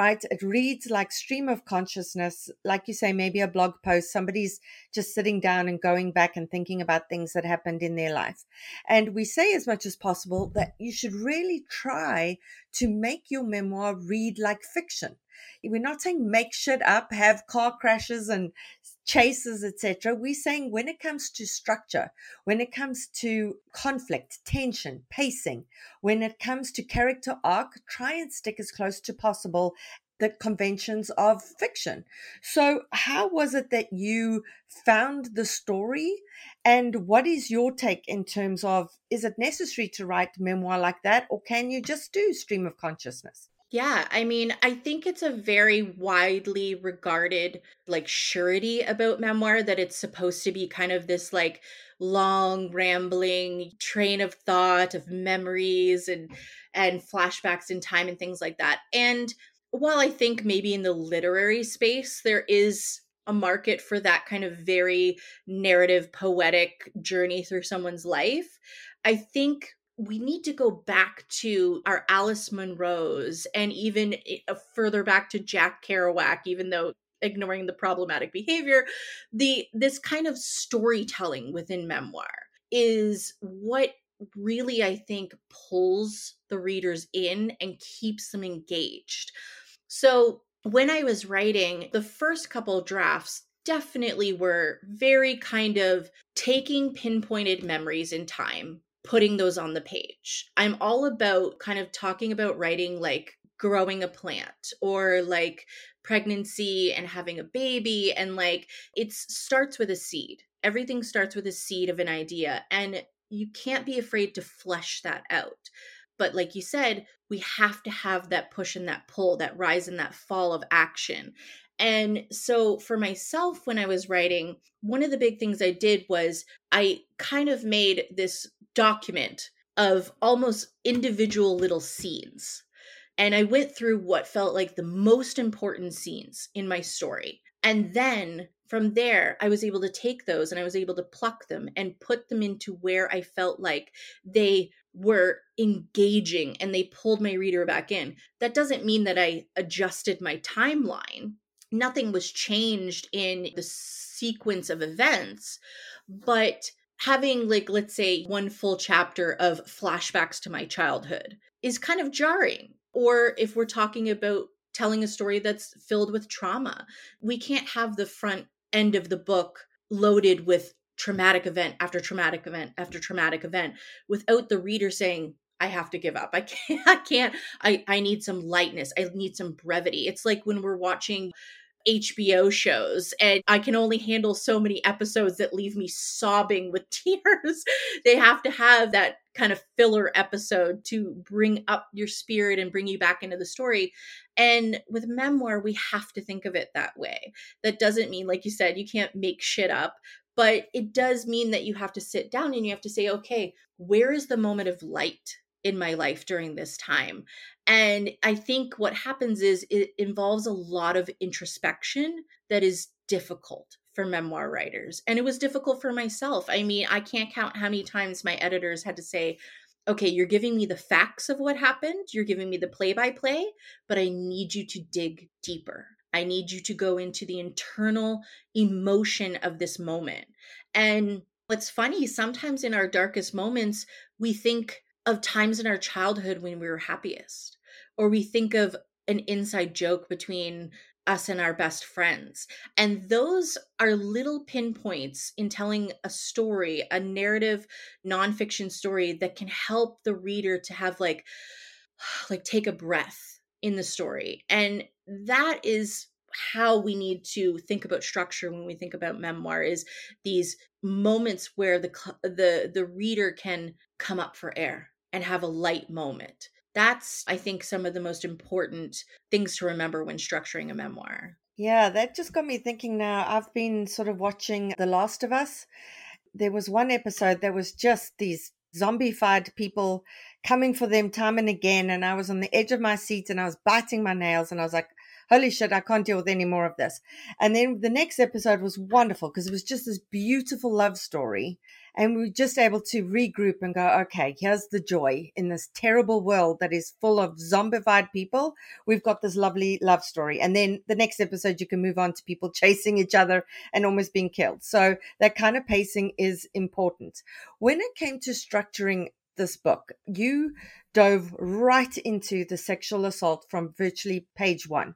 right? It reads like stream of consciousness, like you say, maybe a blog post. Somebody's just sitting down and going back and thinking about things that happened in their life. And we say as much as possible that you should really try to make your memoir read like fiction. We're not saying make shit up, have car crashes and chases, etc. We're saying when it comes to structure, when it comes to conflict, tension, pacing, when it comes to character arc, try and stick as close to possible the conventions of fiction. So, how was it that you found the story? And what is your take in terms of is it necessary to write memoir like that, or can you just do stream of consciousness? Yeah, I mean, I think it's a very widely regarded like surety about memoir that it's supposed to be kind of this like long rambling train of thought of memories and and flashbacks in time and things like that. And while I think maybe in the literary space there is a market for that kind of very narrative poetic journey through someone's life, I think we need to go back to our Alice Munro's and even uh, further back to Jack Kerouac, even though ignoring the problematic behavior, the this kind of storytelling within memoir is what really I think pulls the readers in and keeps them engaged. So when I was writing, the first couple drafts definitely were very kind of taking pinpointed memories in time putting those on the page. I'm all about kind of talking about writing like growing a plant or like pregnancy and having a baby and like it starts with a seed. Everything starts with a seed of an idea and you can't be afraid to flesh that out. But like you said, we have to have that push and that pull, that rise and that fall of action. And so for myself, when I was writing, one of the big things I did was I kind of made this document of almost individual little scenes. and I went through what felt like the most important scenes in my story. And then from there, I was able to take those and I was able to pluck them and put them into where I felt like they were engaging and they pulled my reader back in. That doesn't mean that I adjusted my timeline. Nothing was changed in the sequence of events, but having like let's say one full chapter of flashbacks to my childhood is kind of jarring or if we're talking about telling a story that's filled with trauma we can't have the front end of the book loaded with traumatic event after traumatic event after traumatic event without the reader saying I have to give up. I can't I can't I I need some lightness. I need some brevity. It's like when we're watching HBO shows, and I can only handle so many episodes that leave me sobbing with tears. they have to have that kind of filler episode to bring up your spirit and bring you back into the story. And with memoir, we have to think of it that way. That doesn't mean, like you said, you can't make shit up, but it does mean that you have to sit down and you have to say, okay, where is the moment of light in my life during this time. And I think what happens is it involves a lot of introspection that is difficult for memoir writers. And it was difficult for myself. I mean, I can't count how many times my editors had to say, okay, you're giving me the facts of what happened, you're giving me the play by play, but I need you to dig deeper. I need you to go into the internal emotion of this moment. And what's funny, sometimes in our darkest moments, we think of times in our childhood when we were happiest, or we think of an inside joke between us and our best friends. And those are little pinpoints in telling a story, a narrative nonfiction story that can help the reader to have like like take a breath in the story. And that is how we need to think about structure when we think about memoir is these moments where the the the reader can come up for air and have a light moment that's i think some of the most important things to remember when structuring a memoir. Yeah that just got me thinking now i've been sort of watching the last of us. There was one episode that was just these zombified people coming for them time and again and i was on the edge of my seat and i was biting my nails and i was like holy shit, I can't deal with any more of this. And then the next episode was wonderful because it was just this beautiful love story. And we were just able to regroup and go, okay, here's the joy in this terrible world that is full of zombified people. We've got this lovely love story. And then the next episode, you can move on to people chasing each other and almost being killed. So that kind of pacing is important. When it came to structuring this book, you dove right into the sexual assault from virtually page one.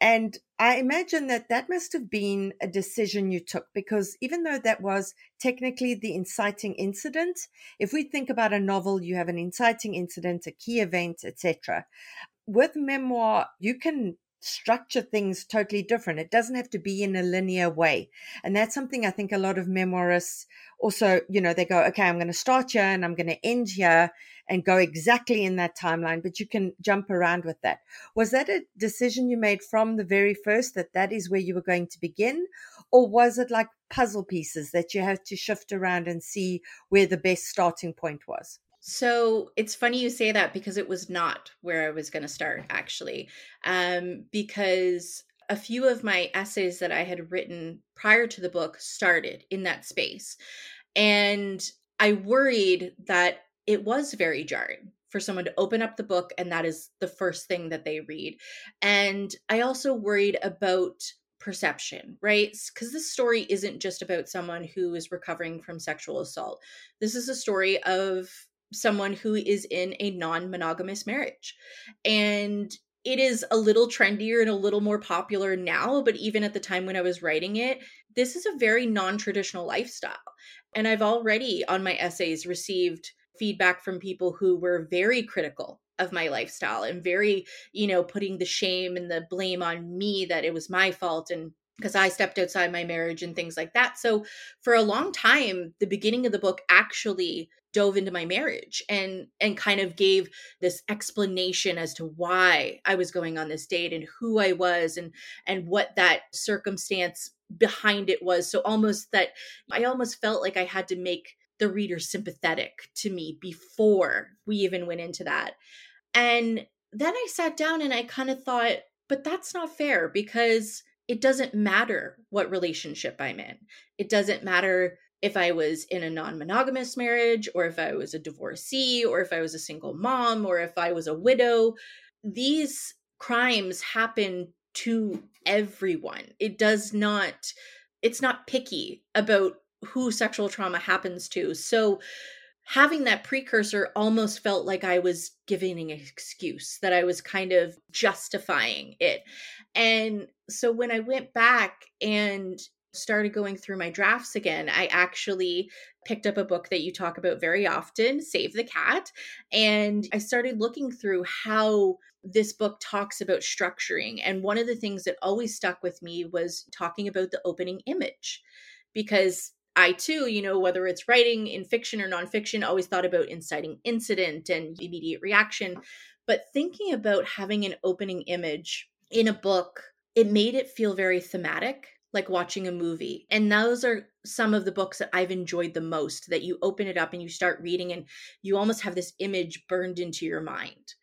And I imagine that that must have been a decision you took because even though that was technically the inciting incident, if we think about a novel, you have an inciting incident, a key event, etc. With memoir, you can structure things totally different. It doesn't have to be in a linear way. And that's something I think a lot of memoirists also, you know, they go, okay, I'm going to start here and I'm going to end here and go exactly in that timeline, but you can jump around with that. Was that a decision you made from the very first that that is where you were going to begin? Or was it like puzzle pieces that you had to shift around and see where the best starting point was? So it's funny you say that because it was not where I was going to start actually. Um, because a few of my essays that I had written prior to the book started in that space. And I worried that it was very jarring for someone to open up the book and that is the first thing that they read. And I also worried about perception, right? Because this story isn't just about someone who is recovering from sexual assault. This is a story of someone who is in a non monogamous marriage. And it is a little trendier and a little more popular now, but even at the time when I was writing it, this is a very non traditional lifestyle. And I've already on my essays received feedback from people who were very critical of my lifestyle and very, you know, putting the shame and the blame on me that it was my fault and because I stepped outside my marriage and things like that. So for a long time, the beginning of the book actually dove into my marriage and and kind of gave this explanation as to why I was going on this date and who I was and and what that circumstance behind it was. So almost that I almost felt like I had to make the reader sympathetic to me before we even went into that. And then I sat down and I kind of thought, but that's not fair because it doesn't matter what relationship I'm in. It doesn't matter if I was in a non monogamous marriage, or if I was a divorcee, or if I was a single mom, or if I was a widow. These crimes happen to everyone. It does not, it's not picky about who sexual trauma happens to. So, having that precursor almost felt like I was giving an excuse, that I was kind of justifying it. And so when I went back and started going through my drafts again, I actually picked up a book that you talk about very often, Save the Cat. And I started looking through how this book talks about structuring. And one of the things that always stuck with me was talking about the opening image, because I too, you know, whether it's writing in fiction or nonfiction, always thought about inciting incident and immediate reaction. But thinking about having an opening image in a book, it made it feel very thematic like watching a movie. And those are some of the books that I've enjoyed the most that you open it up and you start reading and you almost have this image burned into your mind.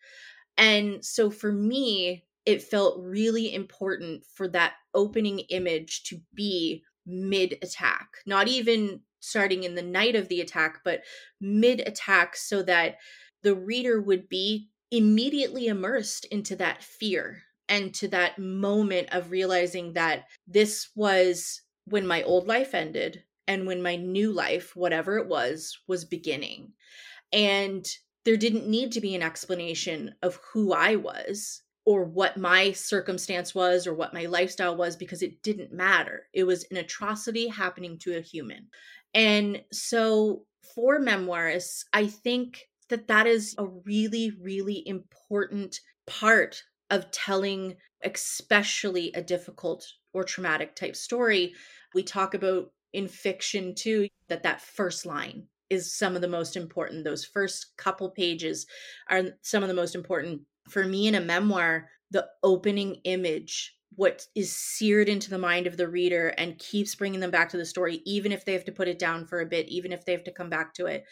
And so for me, it felt really important for that opening image to be mid attack, not even starting in the night of the attack, but mid attack so that the reader would be immediately immersed into that fear and to that moment of realizing that this was when my old life ended and when my new life, whatever it was, was beginning. And there didn't need to be an explanation of who I was or what my circumstance was or what my lifestyle was because it didn't matter. It was an atrocity happening to a human. And so for memoirists, I think that that is a really, really important part of telling especially a difficult or traumatic type story we talk about in fiction too that that first line is some of the most important. Those first couple pages are some of the most important. For me in a memoir the opening image what is seared into the mind of the reader and keeps bringing them back to the story even if they have to put it down for a bit even if they have to come back to it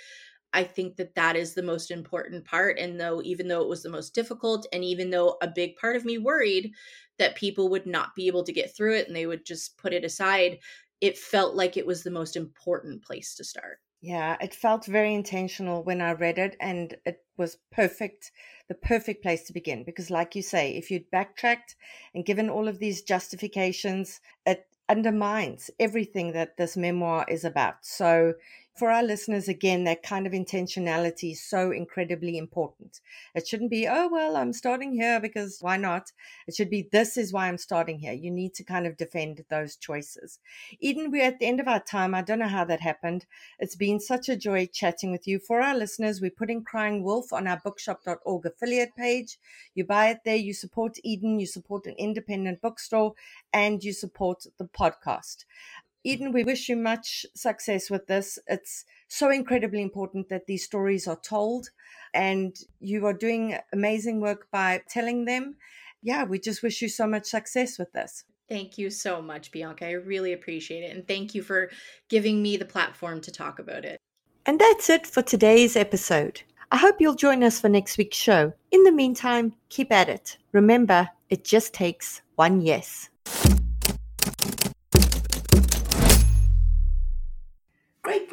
I think that that is the most important part. And though, even though it was the most difficult, and even though a big part of me worried that people would not be able to get through it and they would just put it aside, it felt like it was the most important place to start. Yeah, it felt very intentional when I read it, and it was perfect, the perfect place to begin. Because, like you say, if you'd backtracked and given all of these justifications, it undermines everything that this memoir is about. So for our listeners, again, that kind of intentionality is so incredibly important. It shouldn't be, oh, well, I'm starting here because why not? It should be, this is why I'm starting here. You need to kind of defend those choices. Eden, we're at the end of our time. I don't know how that happened. It's been such a joy chatting with you. For our listeners, we're putting Crying Wolf on our bookshop.org affiliate page. You buy it there, you support Eden, you support an independent bookstore, and you support the podcast. Eden, we wish you much success with this. It's so incredibly important that these stories are told, and you are doing amazing work by telling them. Yeah, we just wish you so much success with this. Thank you so much, Bianca. I really appreciate it. And thank you for giving me the platform to talk about it. And that's it for today's episode. I hope you'll join us for next week's show. In the meantime, keep at it. Remember, it just takes one yes.